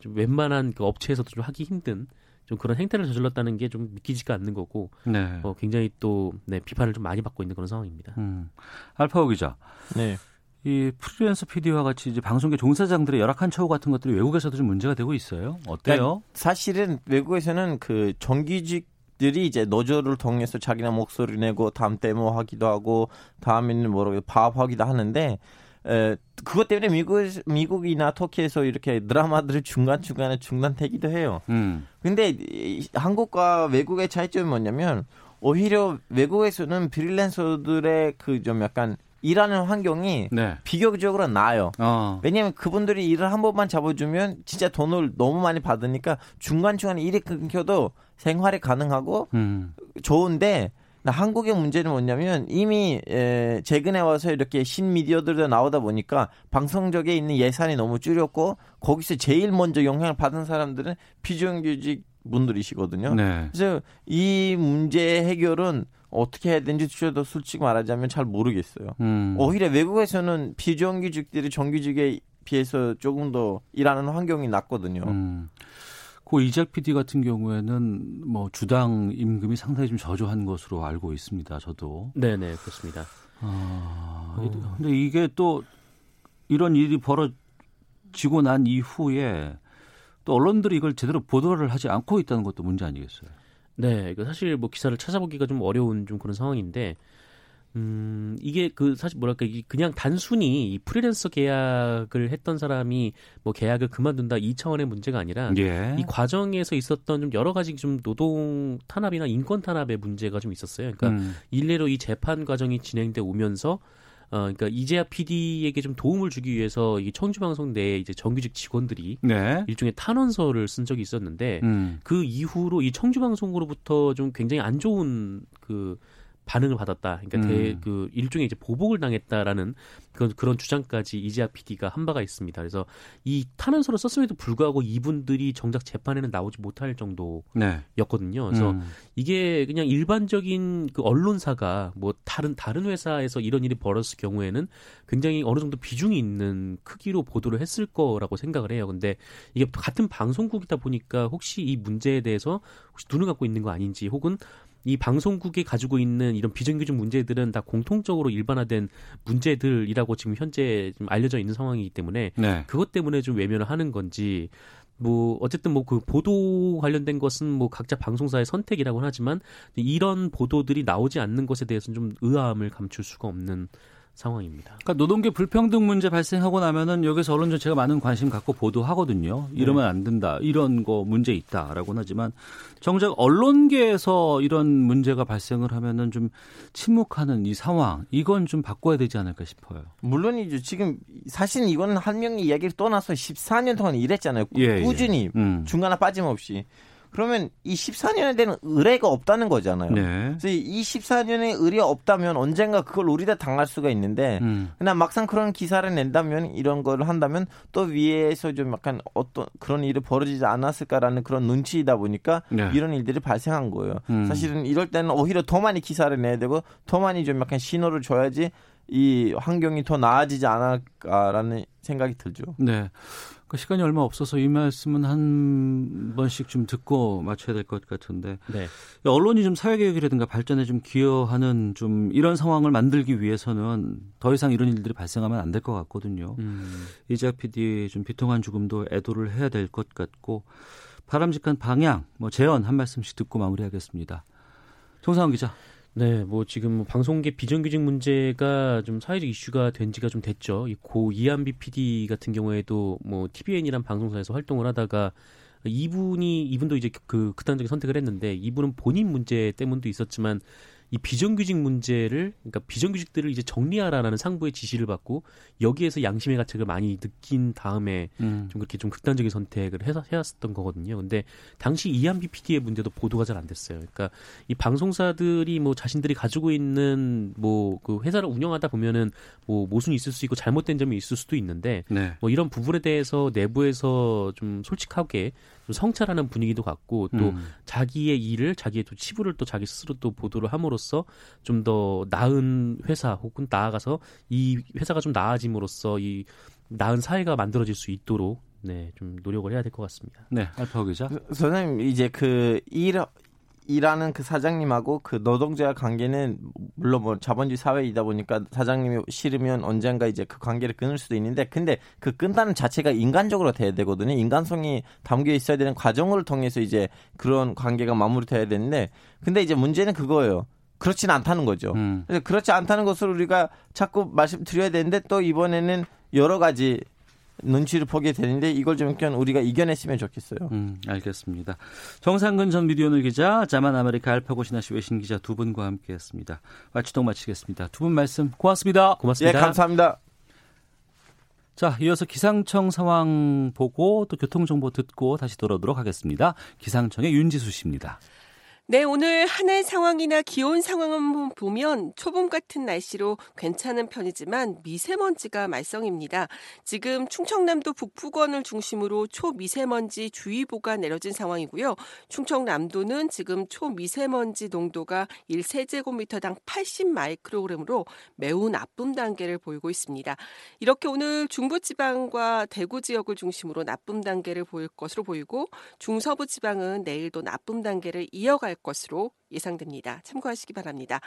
좀 웬만한 그 업체에서도 좀 하기 힘든 좀 그런 행태를 저질렀다는 게 좀 믿기지가 않는 거고 네. 어, 굉장히 또 네, 비판을 좀 많이 받고 있는 그런 상황입니다. 음. 알파오 기자. 네. 이 프리랜서 PD와 같이 이제 방송계 종사자들의 열악한 처우 같은 것들이 외국에서도 좀 문제가 되고 있어요. 어때요? 사실은 외국에서는 그 정규직 들이 이제 노조를 통해서 자기네 목소리 내고 다음 데모 하기도 하고 다음에는 뭐라고 파업하기도 하는데 에, 그것 때문에 미국 미국이나 터키에서 이렇게 드라마들이 중간 중간에 중단되기도 해요. 음. 근데 이 한국과 외국의 차이점이 뭐냐면 오히려 외국에서는 프리랜서들의 그 좀 약간 일하는 환경이 네. 비교적으로 나아요. 어. 왜냐하면 그분들이 일을 한 번만 잡아주면 진짜 돈을 너무 많이 받으니까 중간중간에 일이 끊겨도 생활이 가능하고 음. 좋은데 나 한국의 문제는 뭐냐면 이미 에, 최근에 와서 이렇게 신미디어들도 나오다 보니까 방송적에 있는 예산이 너무 줄였고 거기서 제일 먼저 영향을 받은 사람들은 비정규직 분들이시거든요. 네. 그래서 이 문제 해결은 어떻게 해야 되는지 저도 솔직히 말하자면 잘 모르겠어요. 음. 오히려 외국에서는 비정규직들이 정규직에 비해서 조금 더 일하는 환경이 낮거든요. 음. 고 이작 PD 같은 경우에는 뭐 주당 임금이 상당히 좀 저조한 것으로 알고 있습니다. 저도. 네네 그렇습니다. 아, 어. 근데 이게 또 이런 일이 벌어지고 난 이후에 또 언론들이 이걸 제대로 보도를 하지 않고 있다는 것도 문제 아니겠어요? 네, 이거 사실 뭐 기사를 찾아보기가 좀 어려운 좀 그런 상황인데, 음, 이게 그 사실 뭐랄까, 그냥 단순히 이 프리랜서 계약을 했던 사람이 뭐 계약을 그만둔다 이 차원의 문제가 아니라 예. 이 과정에서 있었던 좀 여러 가지 좀 노동 탄압이나 인권 탄압의 문제가 좀 있었어요. 그러니까 음. 일례로 이 재판 과정이 진행돼 오면서 어, 그러니까 이재하 PD에게 좀 도움을 주기 위해서 이 청주방송 내에 이제 정규직 직원들이 네. 일종의 탄원서를 쓴 적이 있었는데 음. 그 이후로 이 청주 방송으로부터 좀 굉장히 안 좋은 그 반응을 받았다. 그러니까 대, 음. 그 일종의 이제 보복을 당했다라는 그런 그런 주장까지 이재하 PD가 한 바가 있습니다. 그래서 이 탄원서를 썼음에도 불구하고 이분들이 정작 재판에는 나오지 못할 정도였거든요. 네. 그래서 음. 이게 그냥 일반적인 그 언론사가 뭐 다른 다른 회사에서 이런 일이 벌어졌을 경우에는 굉장히 어느 정도 비중이 있는 크기로 보도를 했을 거라고 생각을 해요. 근데 이게 같은 방송국이다 보니까 혹시 이 문제에 대해서 혹시 눈을 갖고 있는 거 아닌지 혹은 이 방송국이 가지고 있는 이런 비정규직 문제들은 다 공통적으로 일반화된 문제들이라고 지금 현재 좀 알려져 있는 상황이기 때문에 네. 그것 때문에 좀 외면을 하는 건지 뭐 어쨌든 뭐 그 보도 관련된 것은 뭐 각자 방송사의 선택이라고는 하지만 이런 보도들이 나오지 않는 것에 대해서는 좀 의아함을 감출 수가 없는 상황입니다. 그러니까 노동계 불평등 문제 발생하고 나면은 여기서 언론 전체가 많은 관심 갖고 보도하거든요. 이러면 안 된다. 이런 거 문제 있다라고는 하지만 정작 언론계에서 이런 문제가 발생을 하면은 좀 침묵하는 이 상황 이건 좀 바꿔야 되지 않을까 싶어요. 물론이죠. 지금 사실 이거는 한 명의 이야기를 떠나서 14년 동안 일했잖아요. 예, 예. 꾸준히 음. 중간에 빠짐없이. 그러면 이 14년에 대한 의뢰가 없다는 거잖아요. 네. 그래서 이 14년의 의뢰가 없다면 언젠가 그걸 우리가 당할 수가 있는데 음. 그냥 막상 그런 기사를 낸다면 이런 걸 한다면 또 위에서 좀 약간 어떤 그런 일이 벌어지지 않았을까라는 그런 눈치이다 보니까 네. 이런 일들이 발생한 거예요. 음. 사실은 이럴 때는 오히려 더 많이 기사를 내야 되고 더 많이 좀 약간 신호를 줘야지 이 환경이 더 나아지지 않을까라는 생각이 들죠. 네. 그 시간이 얼마 없어서 이 말씀은 한 번씩 좀 듣고 맞춰야 될 것 같은데 네. 언론이 좀 사회개혁이라든가 발전에 좀 기여하는 좀 이런 상황을 만들기 위해서는 더 이상 이런 일들이 발생하면 안 될 것 같거든요. 음. 이자 PD 좀 비통한 죽음도 애도를 해야 될 것 같고 바람직한 방향, 뭐 제언 한 말씀씩 듣고 마무리하겠습니다. 정상훈 기자. 네, 뭐 지금 뭐 방송계 비정규직 문제가 좀 사회적 이슈가 된 지가 좀 됐죠. 이고 이한비 PD 같은 경우에도 뭐 TVN이란 방송사에서 활동을 하다가 이분이 이분도 이제 그 극단적인 선택을 했는데 이분은 본인 문제 때문도 있었지만 이 비정규직 문제를 그러니까 비정규직들을 이제 정리하라라는 상부의 지시를 받고 여기에서 양심의 가책을 많이 느낀 다음에 음. 좀 그렇게 좀 극단적인 선택을 해서 해왔었던 거거든요. 근데 당시 이한비 PD의 문제도 보도가 잘 안 됐어요. 그러니까 이 방송사들이 뭐 자신들이 가지고 있는 뭐 그 회사를 운영하다 보면은 뭐 모순이 있을 수 있고 잘못된 점이 있을 수도 있는데 네. 뭐 이런 부분에 대해서 내부에서 좀 솔직하게 좀 성찰하는 분위기도 같고 또 음. 자기의 일을 자기의 또 치부를 또 자기 스스로 또 보도를 함으로써 좀 더 나은 회사 혹은 나아가서 이 회사가 좀 나아짐으로써 이 나은 사회가 만들어질 수 있도록 네 좀 노력을 해야 될 것 같습니다. 네, 알파 기자. 선생님 이제 그 일, 일하는 그 사장님하고 그 노동자 관계는 물론 뭐 자본주의 사회이다 보니까 사장님이 싫으면 언젠가 이제 그 관계를 끊을 수도 있는데 근데 그 끊다는 자체가 인간적으로 돼야 되거든요. 인간성이 담겨 있어야 되는 과정을 통해서 이제 그런 관계가 마무리돼야 되는데 근데 이제 문제는 그거예요. 그렇지는 않다는 거죠. 음. 그래서 그렇지 않다는 것을 우리가 자꾸 말씀드려야 되는데 또 이번에는 여러 가지 눈치를 보게 되는데 이걸 좀 우리가 이겨냈으면 좋겠어요. 음, 알겠습니다. 정상근 전 미디어오늘 기자, 자만 아메리카 알파고 시나씨 외신 기자 두 분과 함께했습니다. Watchdog 마치겠습니다. 두 분 말씀 고맙습니다. 예, 고맙습니다. 감사합니다. 자, 이어서 기상청 상황 보고 또 교통 정보 듣고 다시 돌아오도록 하겠습니다. 기상청의 윤지수 씨입니다. 네, 오늘 하늘 상황이나 기온 상황을 보면 초봄 같은 날씨로 괜찮은 편이지만 미세먼지가 말썽입니다. 지금 충청남도 북부권을 중심으로 초미세먼지 주의보가 내려진 상황이고요. 충청남도는 지금 초미세먼지 농도가 1세제곱미터당 80 마이크로그램으로 매우 나쁨 단계를 보이고 있습니다. 이렇게 오늘 중부지방과 대구 지역을 중심으로 나쁨 단계를 보일 것으로 보이고 중서부 지방은 내일도 나쁨 단계를 이어갈 것으로 예상됩니다. 참고하시기 바랍니다.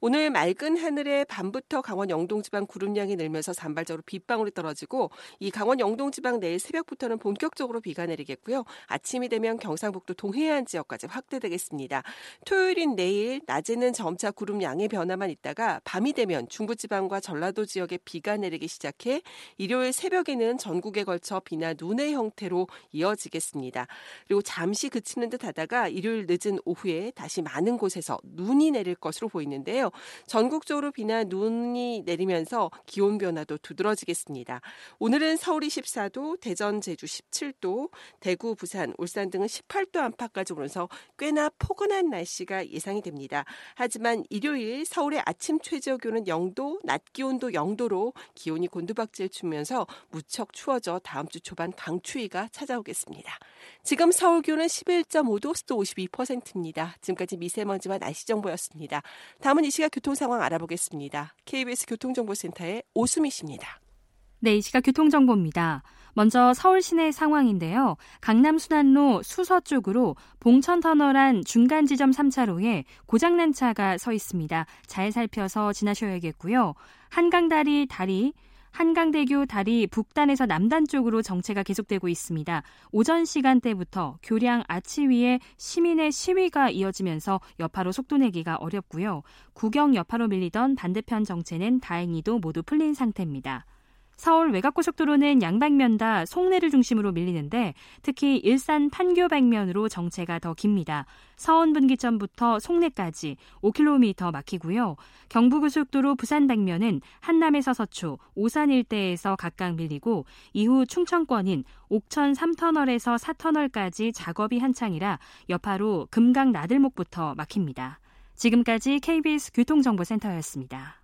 오늘 맑은 하늘에 밤부터 강원 영동지방 구름량이 늘면서 산발적으로 빗방울이 떨어지고 이 강원 영동지방 내일 새벽부터는 본격적으로 비가 내리겠고요. 아침이 되면 경상북도 동해안 지역까지 확대되겠습니다. 토요일인 내일 낮에는 점차 구름량의 변화만 있다가 밤이 되면 중부지방과 전라도 지역에 비가 내리기 시작해 일요일 새벽에는 전국에 걸쳐 비나 눈의 형태로 이어지겠습니다. 그리고 잠시 그치는 듯 하다가 일요일 늦은 오후에 다시 많은 곳에서 눈이 내릴 것으로 보이는데요. 전국적으로 비나 눈이 내리면서 기온 변화도 두드러지겠습니다. 오늘은 서울이 14도, 대전, 제주 17도, 대구, 부산, 울산 등은 18도 안팎까지 오면서 꽤나 포근한 날씨가 예상이 됩니다. 하지만 일요일 서울의 아침 최저 기온은 0도, 낮 기온도 0도로 기온이 곤두박질 추면서 무척 추워져 다음 주 초반 강추위가 찾아오겠습니다. 지금 서울 기온은 11.5도, 습도 52%입니다. 지금까지 미 세먼지와 날씨 정보였습니다. 다음은 이 시각 교통 상황 알아보겠습니다. KBS 교통정보센터의 오수미 씨입니다. 네, 이 시각 교통정보입니다. 먼저 서울 시내 상황인데요. 강남 순환로 수서 쪽으로 봉천 터널 안 중간 지점 3차로에 고장난 차가 서 있습니다. 잘 살펴서 지나셔야겠고요. 한강다리 다리 한강대교 다리 북단에서 남단 쪽으로 정체가 계속되고 있습니다. 오전 시간대부터 교량 아치 위에 시민의 시위가 이어지면서 여파로 속도 내기가 어렵고요. 구경 여파로 밀리던 반대편 정체는 다행히도 모두 풀린 상태입니다. 서울 외곽고속도로는 양방면 다 송내를 중심으로 밀리는데 특히 일산 판교 방면으로 정체가 더 깁니다. 서원 분기점부터 송내까지 5km 막히고요. 경부고속도로 부산 방면은 한남에서 서초, 오산 일대에서 각각 밀리고 이후 충청권인 옥천 3터널에서 4터널까지 작업이 한창이라 여파로 금강 나들목부터 막힙니다. 지금까지 KBS 교통정보센터였습니다.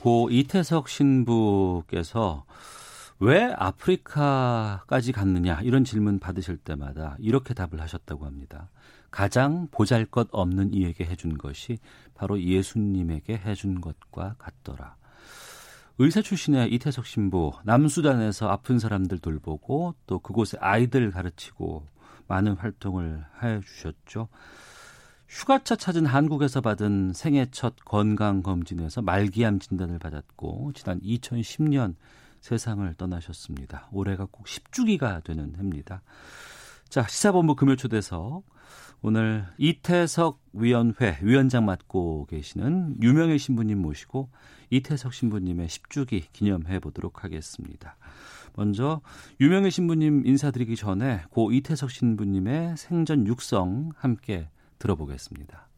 고 이태석 신부께서 왜 아프리카까지 갔느냐 이런 질문 받으실 때마다 이렇게 답을 하셨다고 합니다. 가장 보잘 것 없는 이에게 해준 것이 바로 예수님에게 해준 것과 같더라. 의사 출신의 이태석 신부 남수단에서 아픈 사람들 돌보고 또 그곳에 아이들 가르치고 많은 활동을 해 주셨죠. 휴가차 찾은 한국에서 받은 생애 첫 건강검진에서 말기암 진단을 받았고 지난 2010년 세상을 떠나셨습니다. 올해가 꼭 10주기가 되는 해입니다. 자, 시사본부 금요 초대석 오늘 이태석 위원회 위원장 맡고 계시는 유명의 신부님 모시고 이태석 신부님의 10주기 기념해 보도록 하겠습니다. 먼저 유명의 신부님 인사드리기 전에 고 이태석 신부님의 생전 육성 함께 들어보겠습니다.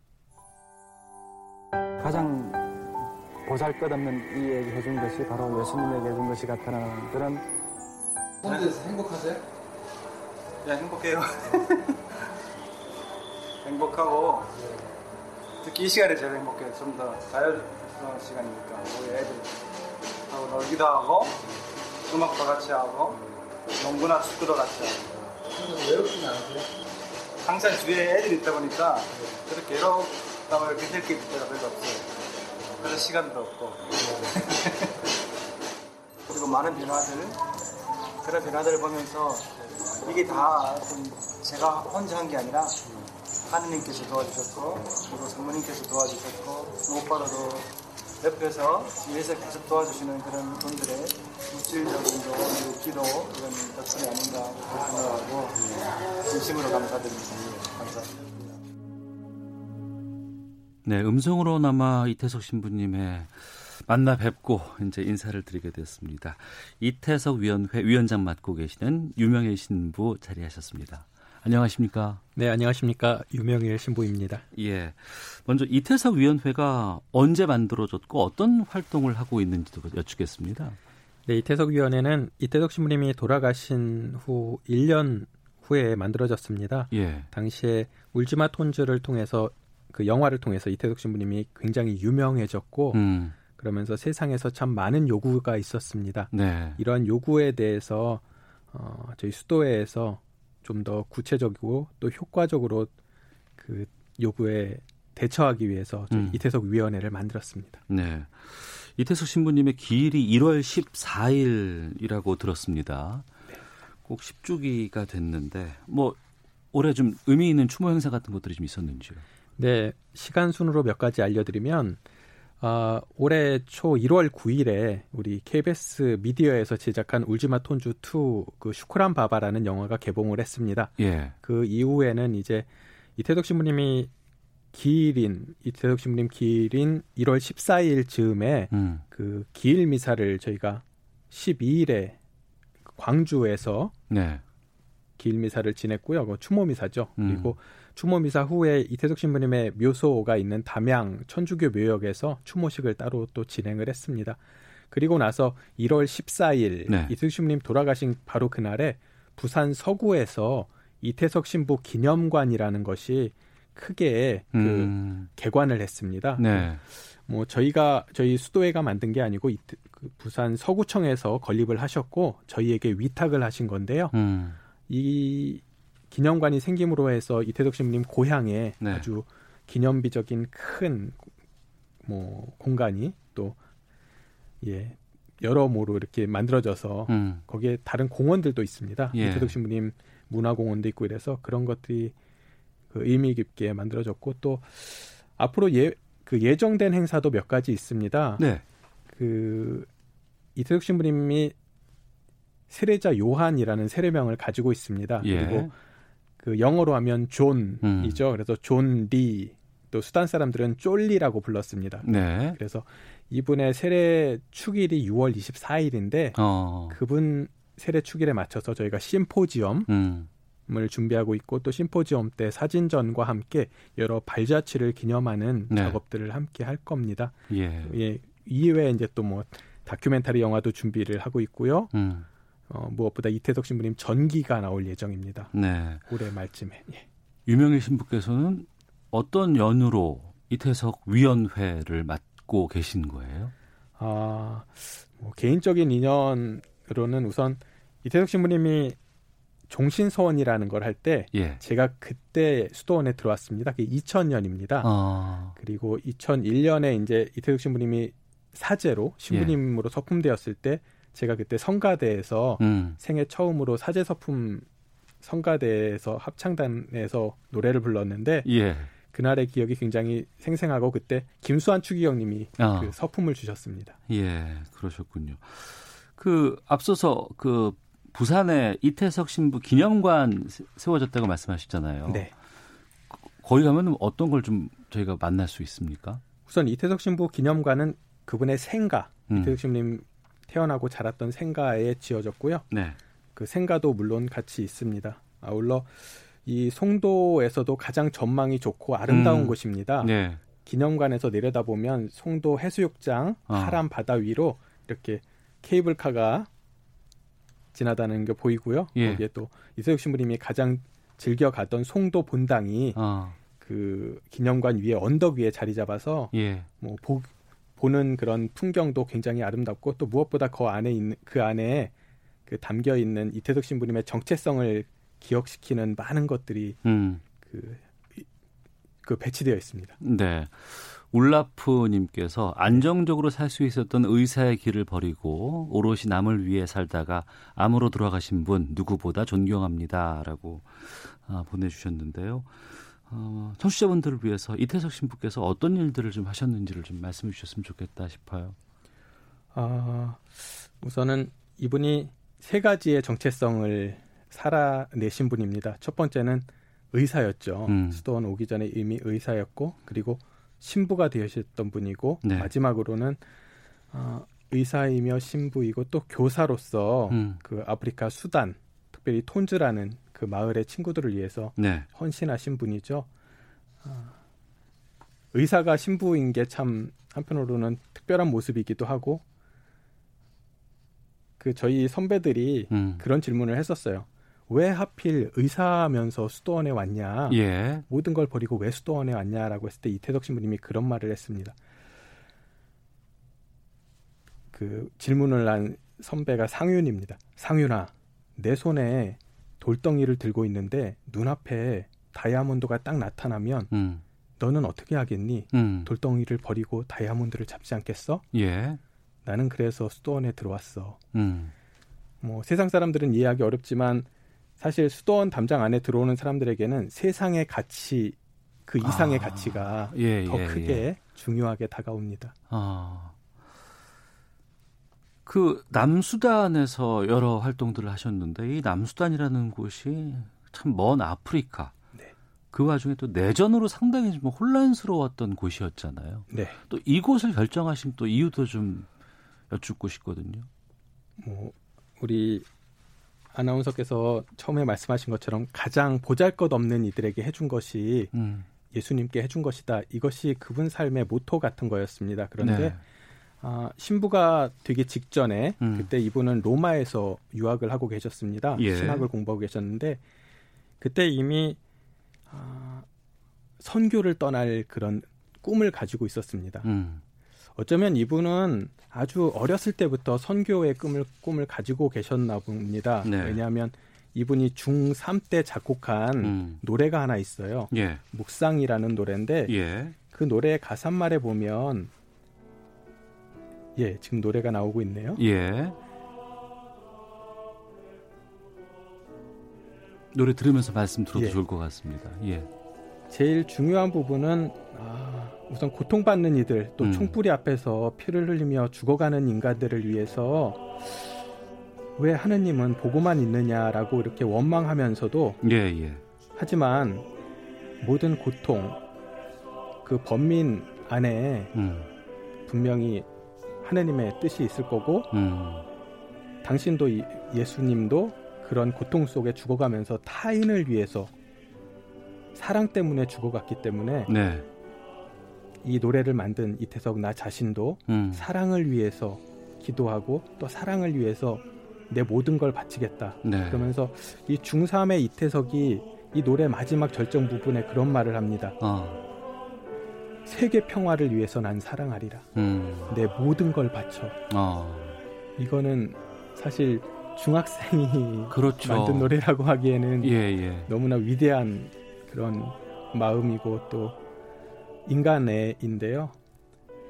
가장 보잘것없는 이에게 해준 것이 바로 예수님에게 해준 것이 같다는 그런 현재에서 행복하세요? 네, 행복해요. (laughs) 행복하고 특히 이 시간에 제일 행복해요. 좀 더 자유로운 시간이니까 우리 애들하고 놀기도 하고 음악도 같이 하고 농구나 축구도 같이 하고 외롭지는 않으세요? 항상 주위에 애들이 있다 보니까 그렇게 외롭다고 이렇게 느낄 때가 별로 없어요. 그래서 시간도 없고. (laughs) 그리고 많은 변화들, 그런 변화들을 보면서 이게 다좀 제가 혼자 한 게 아니라 하느님께서 도와주셨고, 그리고 성모님께서 도와주셨고, 오빠로도 옆에서 뒤에서 계속 도와주시는 그런 분들의 물질적인 도 그리고 기도 이런 덕분이 아닌가 생각하고 진심으로 감사드립니다. 감사합니다. 네, 음성으로나마 이태석 신부님의 만나 뵙고 이제 인사를 드리게 됐습니다. 이태석 위원회 위원장 맡고 계시는 유명일 신부 자리하셨습니다. 안녕하십니까? 네, 안녕하십니까? 유명일 신부입니다. 예. 먼저 이태석 위원회가 언제 만들어졌고 어떤 활동을 하고 있는지도 여쭙겠습니다. 네, 이태석 위원회는 이태석 신부님이 돌아가신 후 1년 후에 만들어졌습니다. 예. 당시에 울지마 톤즈를 통해서 그 영화를 통해서 이태석 신부님이 굉장히 유명해졌고 음. 그러면서 세상에서 참 많은 요구가 있었습니다. 네. 이러한 요구에 대해서 어, 저희 수도회에서 좀 더 구체적이고 또 효과적으로 그 요구에 대처하기 위해서 음. 이태석 위원회를 만들었습니다. 네. 이태석 신부님의 기일이 1월 14일이라고 들었습니다. 꼭 10주기가 됐는데 뭐 올해 좀 의미 있는 추모 행사 같은 것들이 좀 있었는지요? 네, 시간 순으로 몇 가지 알려드리면 어, 올해 초 1월 9일에 우리 KBS 미디어에서 제작한 울지마 톤주 2그 슈크란 바바라는 영화가 개봉을 했습니다. 예. 그 이후에는 이제 이태석 신부님이 기일인 이태석 신부님 기일인 1월 14일 즈음에 음. 그 기일 미사를 저희가 12일에 광주에서 네. 기일 미사를 지냈고요. 그 추모 미사죠. 음. 그리고 추모 미사 후에 이태석 신부님의 묘소가 있는 담양 천주교 묘역에서 추모식을 따로 또 진행을 했습니다. 그리고 나서 1월 14일 네. 이태석 신부님 돌아가신 바로 그날에 부산 서구에서 이태석 신부 기념관이라는 것이 크게 그 음. 개관을 했습니다. 네. 뭐 저희가 저희 수도회가 만든 게 아니고 이, 그 부산 서구청에서 건립을 하셨고 저희에게 위탁을 하신 건데요. 음. 이 기념관이 생김으로 해서 이태석 신부님 고향에 네. 아주 기념비적인 큰 뭐 공간이 또 예, 여러모로 이렇게 만들어져서 음. 거기에 다른 공원들도 있습니다. 예. 이태석 신부님 문화공원도 있고 이래서 그런 것들이 그 의미 깊게 만들어졌고 또 앞으로 예, 그 예정된 행사도 몇 가지 있습니다. 네. 그 이태석 신부님이 세례자 요한이라는 세례명을 가지고 있습니다. 예. 그리고 그 영어로 하면 존이죠. 음. 그래서 존 리. 또 수단 사람들은 쫄리라고 불렀습니다. 네. 그래서 이분의 세례 축일이 6월 24일인데 어. 그분 세례 축일에 맞춰서 저희가 심포지엄 음. 을 준비하고 있고 또 심포지엄 때 사진전과 함께 여러 발자취를 기념하는 네. 작업들을 함께 할 겁니다. 예. 예, 이외에 이제 또 뭐 다큐멘터리 영화도 준비를 하고 있고요. 음. 어, 무엇보다 이태석 신부님 전기가 나올 예정입니다. 네. 올해 말쯤에. 예. 유명일 신부께서는 어떤 연유로 이태석 위원회를 맡고 계신 거예요? 아, 뭐 개인적인 인연으로는 우선 이태석 신부님이 종신서원이라는 걸 할때 예. 제가 그때 수도원에 들어왔습니다. 그게 2000년입니다. 어. 그리고 2001년에 이제 이태석 신부님이 사제로 신부님으로 서품되었을 때 제가 그때 성가대에서 음. 생애 처음으로 사제 서품 성가대에서 합창단에서 노래를 불렀는데 예. 그날의 기억이 굉장히 생생하고 그때 김수환 추기경님이 아. 그 서품을 주셨습니다. 예, 그러셨군요. 그 앞서서 그 부산에 이태석 신부 기념관 세- 세워졌다고 말씀하셨잖아요. 네. 거기 가면 어떤 걸 좀 저희가 만날 수 있습니까? 우선 이태석 신부 기념관은 그분의 생가, 음. 이태석 신부님 태어나고 자랐던 생가에 지어졌고요. 네. 그 생가도 물론 같이 있습니다. 아울러 이 송도에서도 가장 전망이 좋고 아름다운 음. 곳입니다. 네. 기념관에서 내려다보면 송도 해수욕장 어. 파란 바다 위로 이렇게 케이블카가 지나다니는 게 보이고요. 예. 거기에 또 이세혁 신부님이 가장 즐겨 가던 송도 본당이 어. 그 기념관 위에 언덕 위에 자리 잡아서 예. 뭐 보, 보는 그런 풍경도 굉장히 아름답고 또 무엇보다 그 안에 있는 그 안에 그 담겨 있는 이태석 신부님의 정체성을 기억시키는 많은 것들이 음. 그, 이- 그 배치되어 있습니다. 네. 울라프님께서 안정적으로 살 수 있었던 의사의 길을 버리고 오롯이 남을 위해 살다가 암으로 돌아가신 분 누구보다 존경합니다라고 아, 보내주셨는데요. 어, 청취자분들을 위해서 이태석 신부께서 어떤 일들을 좀 하셨는지를 좀 말씀해 주셨으면 좋겠다 싶어요. 아, 우선은 이분이 세 가지의 정체성을 살아내신 분입니다. 첫 번째는 의사였죠. 음. 수도원 오기 전에 이미 의사였고, 그리고 신부가 되셨던 분이고, 네. 마지막으로는 어, 의사이며 신부이고 또 교사로서 음. 그 아프리카 수단, 특별히 톤즈라는 그 마을의 친구들을 위해서 네. 헌신하신 분이죠. 아, 의사가 신부인 게 참 한편으로는 특별한 모습이기도 하고 그 저희 선배들이 음. 그런 질문을 했었어요. 왜 하필 의사면서 수도원에 왔냐? 예. 모든 걸 버리고 왜 수도원에 왔냐라고 했을 때 이태석 신부님이 그런 말을 했습니다. 그 질문을 한 선배가 상윤입니다. 상윤아, 내 손에 돌덩이를 들고 있는데 눈앞에 다이아몬드가 딱 나타나면 음. 너는 어떻게 하겠니? 음. 돌덩이를 버리고 다이아몬드를 잡지 않겠어? 예. 나는 그래서 수도원에 들어왔어. 음. 뭐 세상 사람들은 이해하기 어렵지만 사실 수도원 담장 안에 들어오는 사람들에게는 세상의 가치 그 이상의 아, 가치가 예, 더 예, 크게 예. 중요하게 다가옵니다. 아. 그 남수단에서 여러 활동들을 하셨는데 이 남수단이라는 곳이 참 먼 아프리카. 네. 그 와중에 또 내전으로 상당히 좀 혼란스러웠던 곳이었잖아요. 네. 또 이곳을 결정하신 또 이유도 좀 여쭙고 싶거든요. 뭐 우리 아나운서께서 처음에 말씀하신 것처럼 가장 보잘것없는 이들에게 해준 것이 음. 예수님께 해준 것이다. 이것이 그분 삶의 모토 같은 거였습니다. 그런데 네. 아, 신부가 되기 직전에 음. 그때 이분은 로마에서 유학을 하고 계셨습니다. 예. 신학을 공부하고 계셨는데 그때 이미 아, 선교를 떠날 그런 꿈을 가지고 있었습니다. 음. 어쩌면 이분은 아주 어렸을 때부터 선교의 꿈을 꿈을 가지고 계셨나 봅니다. 네. 왜냐하면 이분이 중3 때 작곡한 음. 노래가 하나 있어요. 예. 묵상이라는 노래인데 예. 그 노래 가사말에 보면 예, 지금 노래가 나오고 있네요. 예. 노래 들으면서 말씀 들어도 예. 좋을 것 같습니다. 예. 제일 중요한 부분은 아, 우선 고통받는 이들 또 음. 총불이 앞에서 피를 흘리며 죽어가는 인간들을 위해서 왜 하느님은 보고만 있느냐라고 이렇게 원망하면서도 예, 예. 하지만 모든 고통 그 범민 안에 음. 분명히 하느님의 뜻이 있을 거고 음. 당신도 이- 예수님도 그런 고통 속에 죽어가면서 타인을 위해서 사랑 때문에 죽어갔기 때문에 네. 이 노래를 만든 이태석 나 자신도 음. 사랑을 위해서 기도하고 또 사랑을 위해서 내 모든 걸 바치겠다. 네. 그러면서 이 중3의 이태석이 이 노래 마지막 절정 부분에 그런 말을 합니다. 어. 세계 평화를 위해서 난 사랑하리라. 음. 내 모든 걸 바쳐. 어. 이거는 사실 중학생이 그렇죠. 만든 노래라고 하기에는 예, 예. 너무나 위대한 그런 마음이고 또 인간애인데요.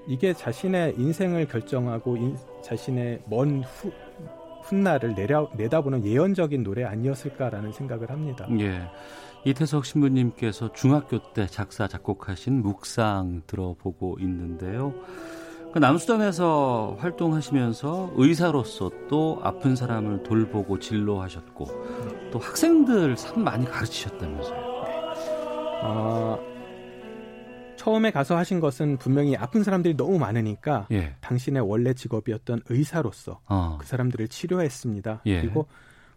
이게 자신의 인생을 결정하고 인- 자신의 먼 후, 훗날을 내려, 내다보는 예언적인 노래 아니었을까라는 생각을 합니다. 예. 이태석 신부님께서 중학교 때 작사 작곡하신 묵상 들어보고 있는데요. 그 남수단에서 활동하시면서 의사로서 또 아픈 사람을 돌보고 진로하셨고 또 학생들 참 많이 가르치셨다면서요. 아, 처음에 가서 하신 것은 분명히 아픈 사람들이 너무 많으니까 예. 당신의 원래 직업이었던 의사로서 어. 그 사람들을 치료했습니다. 예. 그리고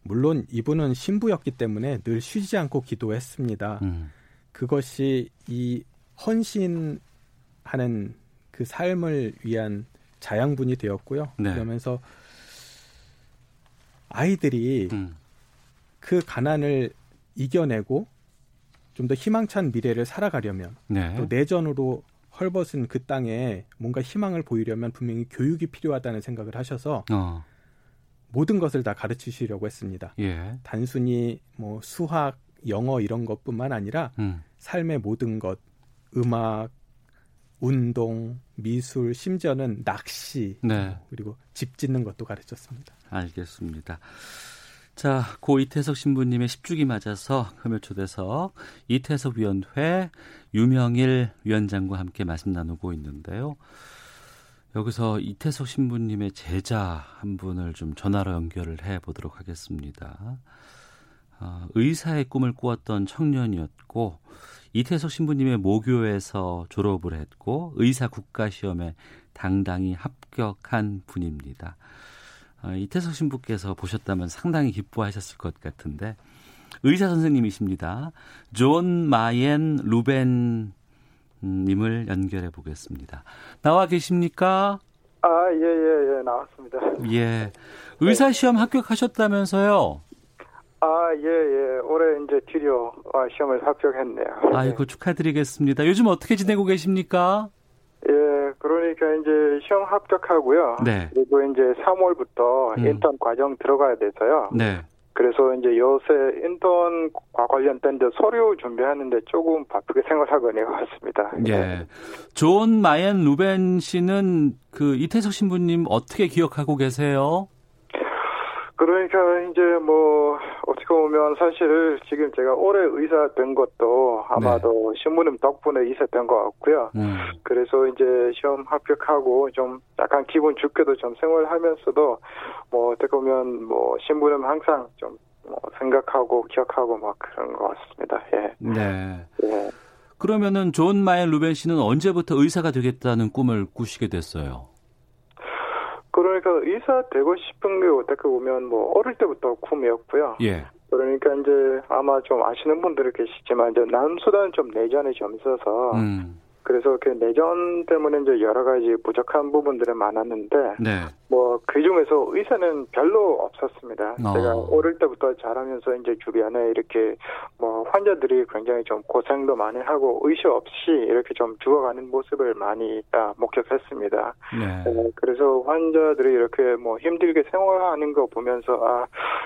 물론 이분은 신부였기 때문에 늘 쉬지 않고 기도했습니다. 음. 그것이 이 헌신하는 그 삶을 위한 자양분이 되었고요. 네. 그러면서 아이들이 음. 그 가난을 이겨내고 좀 더 희망찬 미래를 살아가려면 네. 또 내전으로 헐벗은 그 땅에 뭔가 희망을 보이려면 분명히 교육이 필요하다는 생각을 하셔서 어. 모든 것을 다 가르치시려고 했습니다. 예. 단순히 뭐 수학, 영어 이런 것뿐만 아니라 음. 삶의 모든 것, 음악, 운동, 미술, 심지어는 낚시, 네. 그리고 집 짓는 것도 가르쳤습니다. 알겠습니다. 자, 고 이태석 신부님의 10주기 맞아서 금요 초대석 이태석 위원회 유명일 위원장과 함께 말씀 나누고 있는데요. 여기서 이태석 신부님의 제자 한 분을 좀 전화로 연결을 해 보도록 하겠습니다. 어, 의사의 꿈을 꾸었던 청년이었고 이태석 신부님의 모교에서 졸업을 했고 의사 국가 시험에 당당히 합격한 분입니다. 어, 이태석 신부께서 보셨다면 상당히 기뻐하셨을 것 같은데 의사 선생님이십니다. 존 마옌 루벤 님을 연결해 보겠습니다. 나와 계십니까? 아, 예, 예, 예, 나왔습니다. 예. 의사 시험 합격하셨다면서요? 아, 예, 예. 올해 이제 드디어 아, 시험을 합격했네요. 아이고, 축하드리겠습니다. 요즘 어떻게 지내고 계십니까? 예, 그러니까 이제 시험 합격하고요. 네. 그리고 이제 3월부터 음. 인턴 과정 들어가야 돼서요. 네. 그래서 이제 요새 인턴과 관련된 이제 서류 준비하는데 조금 바쁘게 생활하고 있는 것 같습니다. 예. 존 마옌 루벤 씨는 그 이태석 신부님 어떻게 기억하고 계세요? 그러니까 이제 뭐 어떻게 보면 사실 지금 제가 올해 의사 된 것도 아마도 신부님 덕분에 의사 된 것 같고요. 음. 그래서 이제 시험 합격하고 좀 약간 기분 좋게도 좀 생활하면서도 뭐 어떻게 보면 뭐 신부님 항상 좀 뭐 생각하고 기억하고 막 그런 것 같습니다. 예. 네. 예. 그러면은 존 마옌 루벤 씨는 언제부터 의사가 되겠다는 꿈을 꾸시게 됐어요? 그러니까 의사 되고 싶은 게 어떻게 보면 뭐 어릴 때부터 꿈이었고요. 예. 그러니까 이제 아마 좀 아시는 분들이 계시지만 이제 남수단 좀 내전이 좀 있어서 음. 그래서 그 내전 때문에 이제 여러 가지 부족한 부분들이 많았는데 네. 뭐 그 중에서 의사는 별로 없었습니다. 어. 제가 어릴 때부터 자라면서 이제 주변에 이렇게 뭐 환자들이 굉장히 좀 고생도 많이 하고 의식 없이 이렇게 좀 죽어가는 모습을 많이 아, 목격했습니다. 네. 어, 그래서 환자들이 이렇게 뭐 힘들게 생활하는 거 보면서 아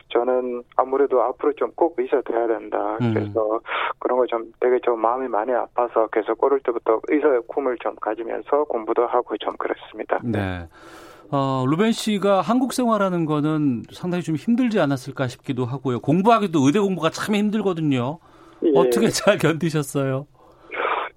저는 아무래도 앞으로 좀 꼭 의사 돼야 된다. 음. 그래서 그런 거 좀 되게 좀 마음이 많이 아파서 계속 어릴 때부터 의사의 꿈을 좀 가지면서 공부도 하고 좀 그랬습니다. 네. 어, 루벤 씨가 한국 생활하는 거는 상당히 좀 힘들지 않았을까 싶기도 하고요. 공부하기도 의대 공부가 참 힘들거든요. 예. 어떻게 잘 견디셨어요?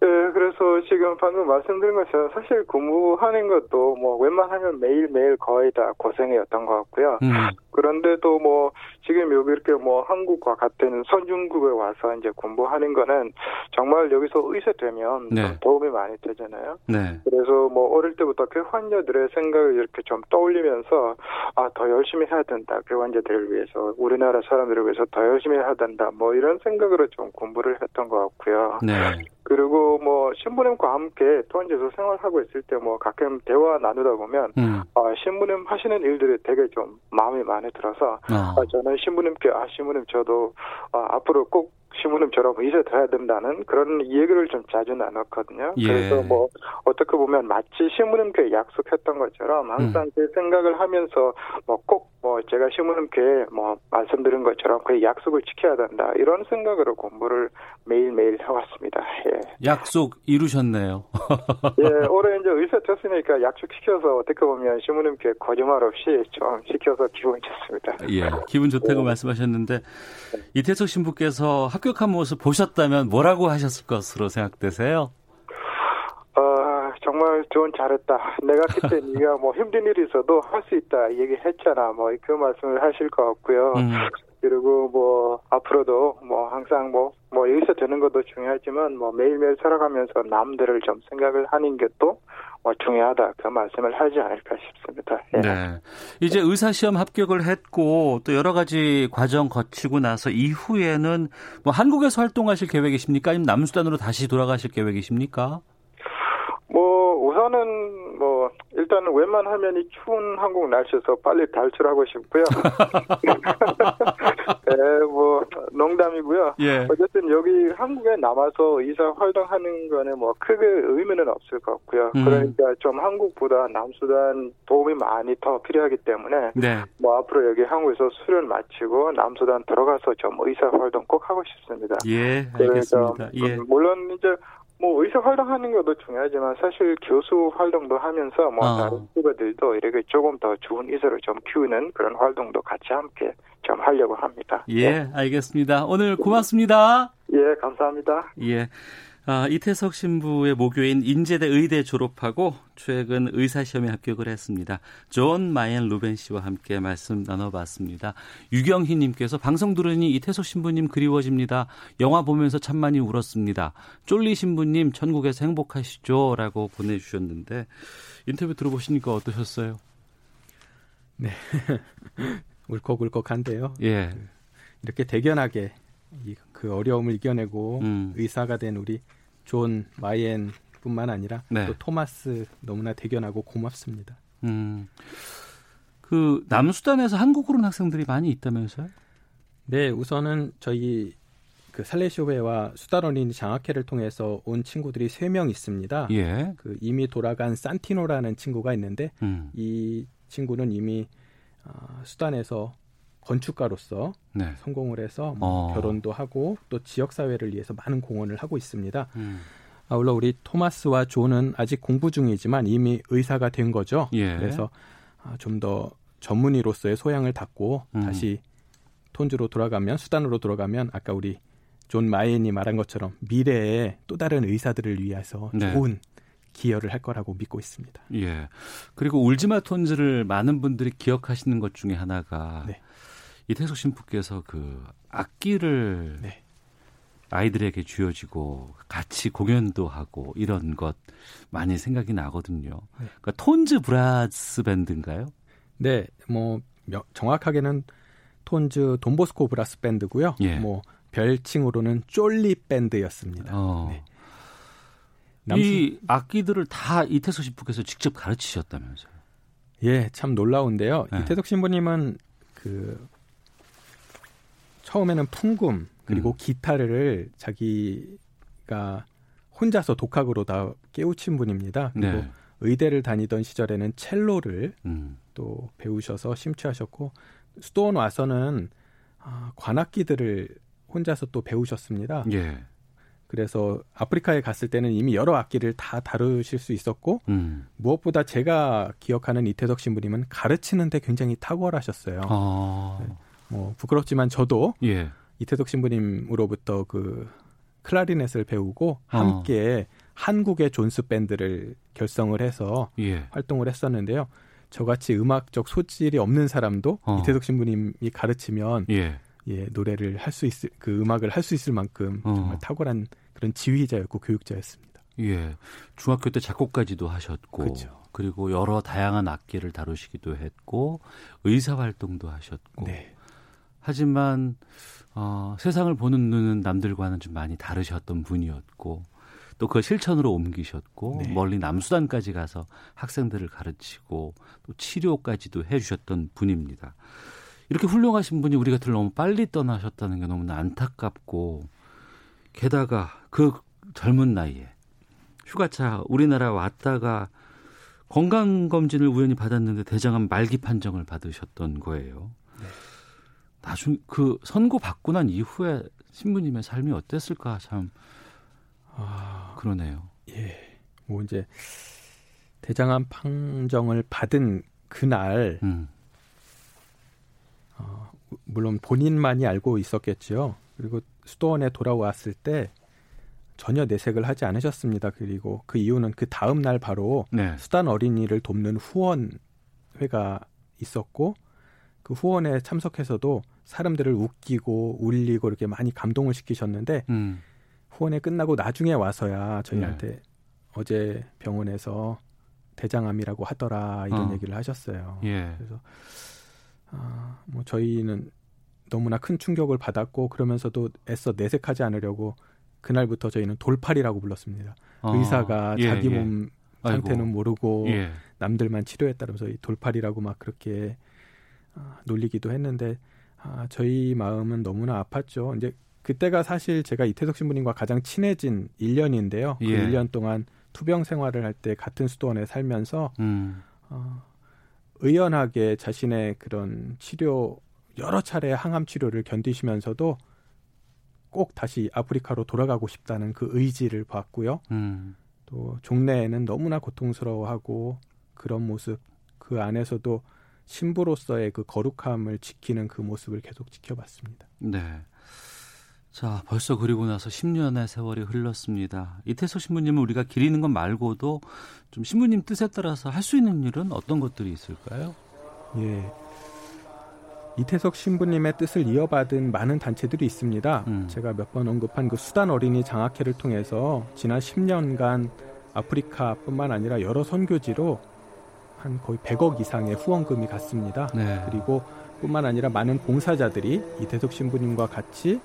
예, 그래서 지금 방금 말씀드린 것처럼 사실 공부하는 것도 뭐 웬만하면 매일매일 거의 다 고생이었던 것 같고요. 음. 그런데도 뭐 지금 여기 이렇게 뭐 한국과 같은 선진국에 와서 이제 공부하는 거는 정말 여기서 의사 되면 네. 도움이 많이 되잖아요. 네. 그래서 뭐 어릴 때부터 그 환자들의 생각을 이렇게 좀 떠올리면서 아 더 열심히 해야 된다 그 환자들을 위해서 우리나라 사람들을 위해서 더 열심히 해야 된다 뭐 이런 생각으로 좀 공부를 했던 것 같고요. 네. 그리고 뭐 신부님과 함께 토한제에서 생활하고 있을 때 뭐 가끔 대화 나누다 보면 음. 아, 신부님 하시는 일들이 되게 좀 마음이 많이 들어서 어. 아, 저는 신부님께 아 신부님 저도 아, 앞으로 꼭 신부님처럼 의사 돼야 된다는 그런 얘기를 좀 자주 나눴거든요. 예. 그래서 뭐 어떻게 보면 마치 신부님께 약속했던 것처럼 항상 그 생각을 하면서 뭐꼭뭐 제가 신부님께 뭐 말씀드린 것처럼 그 약속을 지켜야 된다 이런 생각으로 공부를 매일 매일 해왔습니다. 예. 약속 이루셨네요. (laughs) 예, 올해 이제 의사 됐으니까 약속 시켜서 어떻게 보면 신부님께 거짓말 없이 좀 시켜서 기분이 좋습니다. 예. 기분 좋다고 말씀하셨는데 이태석 신부께서 합 격한 모습 보셨다면 뭐라고 하셨을 것으로 생각되세요? 어, 정말 좋은 잘했다. 내가 그때 (laughs) 네가 뭐 힘든 일이 있어도 할 수 있다 얘기했잖아. 뭐 그 말씀을 하실 것 같고요. 음. 그리고 뭐 앞으로도 뭐 항상 뭐뭐 여기서 되는 것도 중요하지만 뭐 매일매일 살아가면서 남들을 좀 생각을 하는 것도 뭐 중요하다 그 말씀을 하지 않을까 싶습니다. 예. 네. 이제 의사 시험 합격을 했고 또 여러 가지 과정 거치고 나서 이후에는 뭐 한국에서 활동하실 계획이십니까? 아니면 남수단으로 다시 돌아가실 계획이십니까? 뭐 우선은 뭐 일단 웬만하면 이 추운 한국 날씨에서 빨리 탈출하고 싶고요. (laughs) (laughs) 네, 뭐 농담이고요. 예. 어쨌든 여기 한국에 남아서 의사 활동하는 거는 뭐 크게 의미는 없을 것 같고요. 음. 그러니까 좀 한국보다 남수단 도움이 많이 더 필요하기 때문에 네. 뭐 앞으로 여기 한국에서 수련 마치고 남수단 들어가서 좀 의사 활동 꼭 하고 싶습니다. 예, 알겠습니다. 예. 음, 물론 이제 뭐 의사 활동하는 것도 중요하지만 사실 교수 활동도 하면서 뭐 아. 다른 후배들도 이렇게 조금 더 좋은 의사를 좀 키우는 그런 활동도 같이 함께 좀 하려고 합니다. 예, 알겠습니다. 오늘 고맙습니다. 예, 감사합니다. 예. 아, 이태석 신부의 모교인 인제대 의대 졸업하고 최근 의사시험에 합격을 했습니다. 존 마옌 루벤 씨와 함께 말씀 나눠봤습니다. 유경희 님께서 방송 들으니 이태석 신부님 그리워집니다. 영화 보면서 참 많이 울었습니다. 쫄리 신부님 천국에서 행복하시죠? 라고 보내주셨는데 인터뷰 들어보시니까 어떠셨어요? 네. (laughs) (laughs) 울컥울컥한데요. 예. 이렇게 대견하게 이, 그 어려움을 이겨내고 음. 의사가 된 우리 존 마옌 뿐만 아니라 네. 또 토마스 너무나 대견하고 고맙습니다. 음. 그 남수단에서 한국으로 온 학생들이 많이 있다면서요? 네, 우선은 저희 그 살레시오회와 어린이 장학회를 통해서 온 친구들이 세 명 있습니다. 예. 그 이미 돌아간 산티노라는 친구가 있는데 음. 이 친구는 이미 어, 수단에서 건축가로서 네. 성공을 해서 뭐 어. 결혼도 하고 또 지역 사회를 위해서 많은 공헌을 하고 있습니다. 음. 아울러 우리 토마스와 존은 아직 공부 중이지만 이미 의사가 된 거죠. 예. 그래서 아, 좀더 전문의로서의 소양을 닦고 음. 다시 톤즈로 돌아가면 수단으로 돌아가면 아까 우리 존 마옌이 말한 것처럼 미래에 또 다른 의사들을 위해서 네. 좋은 기여를 할 거라고 믿고 있습니다. 예. 그리고 울지마 톤즈를 많은 분들이 기억하시는 것 중에 하나가 네. 이태석 신부께서 그 악기를 네. 아이들에게 쥐어주고 같이 공연도 하고 이런 것 많이 생각이 나거든요. 네. 그러니까 톤즈 브라스 밴드인가요? 네, 뭐 명- 정확하게는 톤즈 돈보스코 브라스 밴드고요. 예. 뭐 별칭으로는 쫄리 밴드였습니다. 어. 네. 이 악기들을 다 이태석 신부께서 직접 가르치셨다면서요? 예, 참 놀라운데요. 네. 이태석 신부님은 그 처음에는 풍금 그리고 음. 기타를 자기가 혼자서 독학으로 다 깨우친 분입니다. 그리고 네. 의대를 다니던 시절에는 첼로를 음. 또 배우셔서 심취하셨고 수도원 와서는 아, 관악기들을 혼자서 또 배우셨습니다. 예. 그래서 아프리카에 갔을 때는 이미 여러 악기를 다 다루실 수 있었고 음. 무엇보다 제가 기억하는 이태석 신부님은 가르치는데 굉장히 탁월하셨어요. 아. 뭐 부끄럽지만 저도 예. 이태석 신부님으로부터 그 클라리넷을 배우고 어. 함께 한국의 존스 밴드를 결성을 해서 예. 활동을 했었는데요. 저같이 음악적 소질이 없는 사람도 어. 이태석 신부님이 가르치면 예. 예, 노래를 할 수 있을 그 음악을 할 수 있을 만큼 어. 정말 탁월한 그런 지휘자였고 교육자였습니다. 예. 중학교 때 작곡까지도 하셨고 그렇죠. 그리고 여러 다양한 악기를 다루시기도 했고 의사 활동도 하셨고 네. 하지만 어, 세상을 보는 눈은 남들과는 좀 많이 다르셨던 분이었고 또 그 실천으로 옮기셨고 네. 멀리 남수단까지 가서 학생들을 가르치고 또 치료까지도 해주셨던 분입니다. 이렇게 훌륭하신 분이 우리 곁을 너무 빨리 떠나셨다는 게 너무나 안타깝고 게다가 그 젊은 나이에 휴가차 우리나라 왔다가 건강검진을 우연히 받았는데 대장암 말기 판정을 받으셨던 거예요. 나중 그 선고 받고 난 이후에 신부님의 삶이 어땠을까 참 아, 그러네요. 예. 뭐 이제 대장암 판정을 받은 그날 음. 어, 물론 본인만이 알고 있었겠지요. 그리고 수도원에 돌아왔을 때 전혀 내색을 하지 않으셨습니다. 그리고 그 이유는 그 다음 날 바로 네. 수단 어린이를 돕는 후원회가 있었고 그 후원에 참석해서도 사람들을 웃기고 울리고 이렇게 많이 감동을 시키셨는데 음. 후원회 끝나고 나중에 와서야 저희한테 네. 어제 병원에서 대장암이라고 하더라 이런 어. 얘기를 하셨어요. 예. 그래서 아, 뭐 저희는 너무나 큰 충격을 받았고 그러면서도 애써 내색하지 않으려고 그날부터 저희는 돌팔이라고 불렀습니다. 어. 의사가 예, 자기 예. 몸 아이고. 상태는 모르고 예. 남들만 치료했다면서 이 돌팔이라고 막 그렇게 아, 놀리기도 했는데 아, 저희 마음은 너무나 아팠죠. 이제 그때가 사실 제가 이태석 신부님과 가장 친해진 1년인데요. 그 예. 1년 동안 투병 생활을 할 때 같은 수도원에 살면서 음. 어, 의연하게 자신의 그런 치료 여러 차례 항암 치료를 견디시면서도 꼭 다시 아프리카로 돌아가고 싶다는 그 의지를 봤고요. 음. 또 종래에는 너무나 고통스러워하고 그런 모습 그 안에서도 신부로서의 그 거룩함을 지키는 그 모습을 계속 지켜봤습니다. 네. 자, 벌써 그리고 나서 10년의 세월이 흘렀습니다. 이태석 신부님은 우리가 기리는 것 말고도 좀 신부님 뜻에 따라서 할 수 있는 일은 어떤 것들이 있을까요? 예. 이태석 신부님의 뜻을 이어받은 많은 단체들이 있습니다. 음. 제가 몇 번 언급한 그 수단 어린이 장학회를 통해서 지난 10년간 아프리카뿐만 아니라 여러 선교지로 한 거의 100억 이상의 후원금이 갔습니다. 네. 그리고 뿐만 아니라 많은 봉사자들이 이태석 신부님과 같이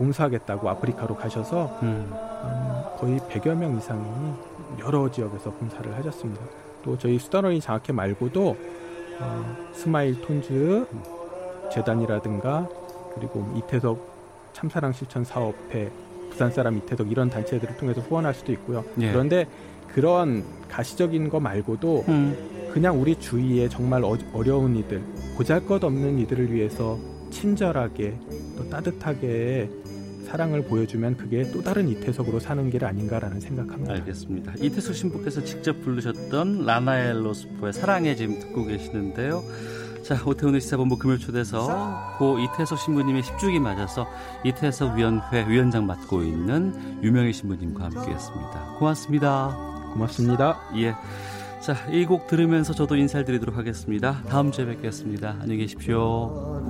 봉사하겠다고 아프리카로 가셔서 음. 한 거의 100여 명 이상이 여러 지역에서 봉사를 하셨습니다. 또 저희 수단어린이 장학회 말고도 어, 스마일 톤즈 재단이라든가 그리고 이태석 참사랑 실천 사업회 부산 사람 이태석 이런 단체들을 통해서 후원할 수도 있고요. 예. 그런데 그런 가시적인 거 말고도 음. 그냥 우리 주위에 정말 어, 어려운 이들, 보잘것없는 이들을 위해서 친절하게 또 따뜻하게 사랑을 보여주면 그게 또 다른 이태석으로 사는 길 아닌가라는 생각합니다. 알겠습니다. 이태석 신부께서 직접 부르셨던 라나엘 로스포의 사랑에 지금 듣고 계시는데요. 자, 오태훈의 시사본부 금요일 초대서 고 이태석 신부님의 10주기 맞아서 이태석 위원회 위원장 맡고 있는 유명희 신부님과 함께했습니다. 고맙습니다. 고맙습니다. 예. 자, 이 곡 들으면서 저도 인사를 드리도록 하겠습니다. 다음 주에 뵙겠습니다. 안녕히 계십시오.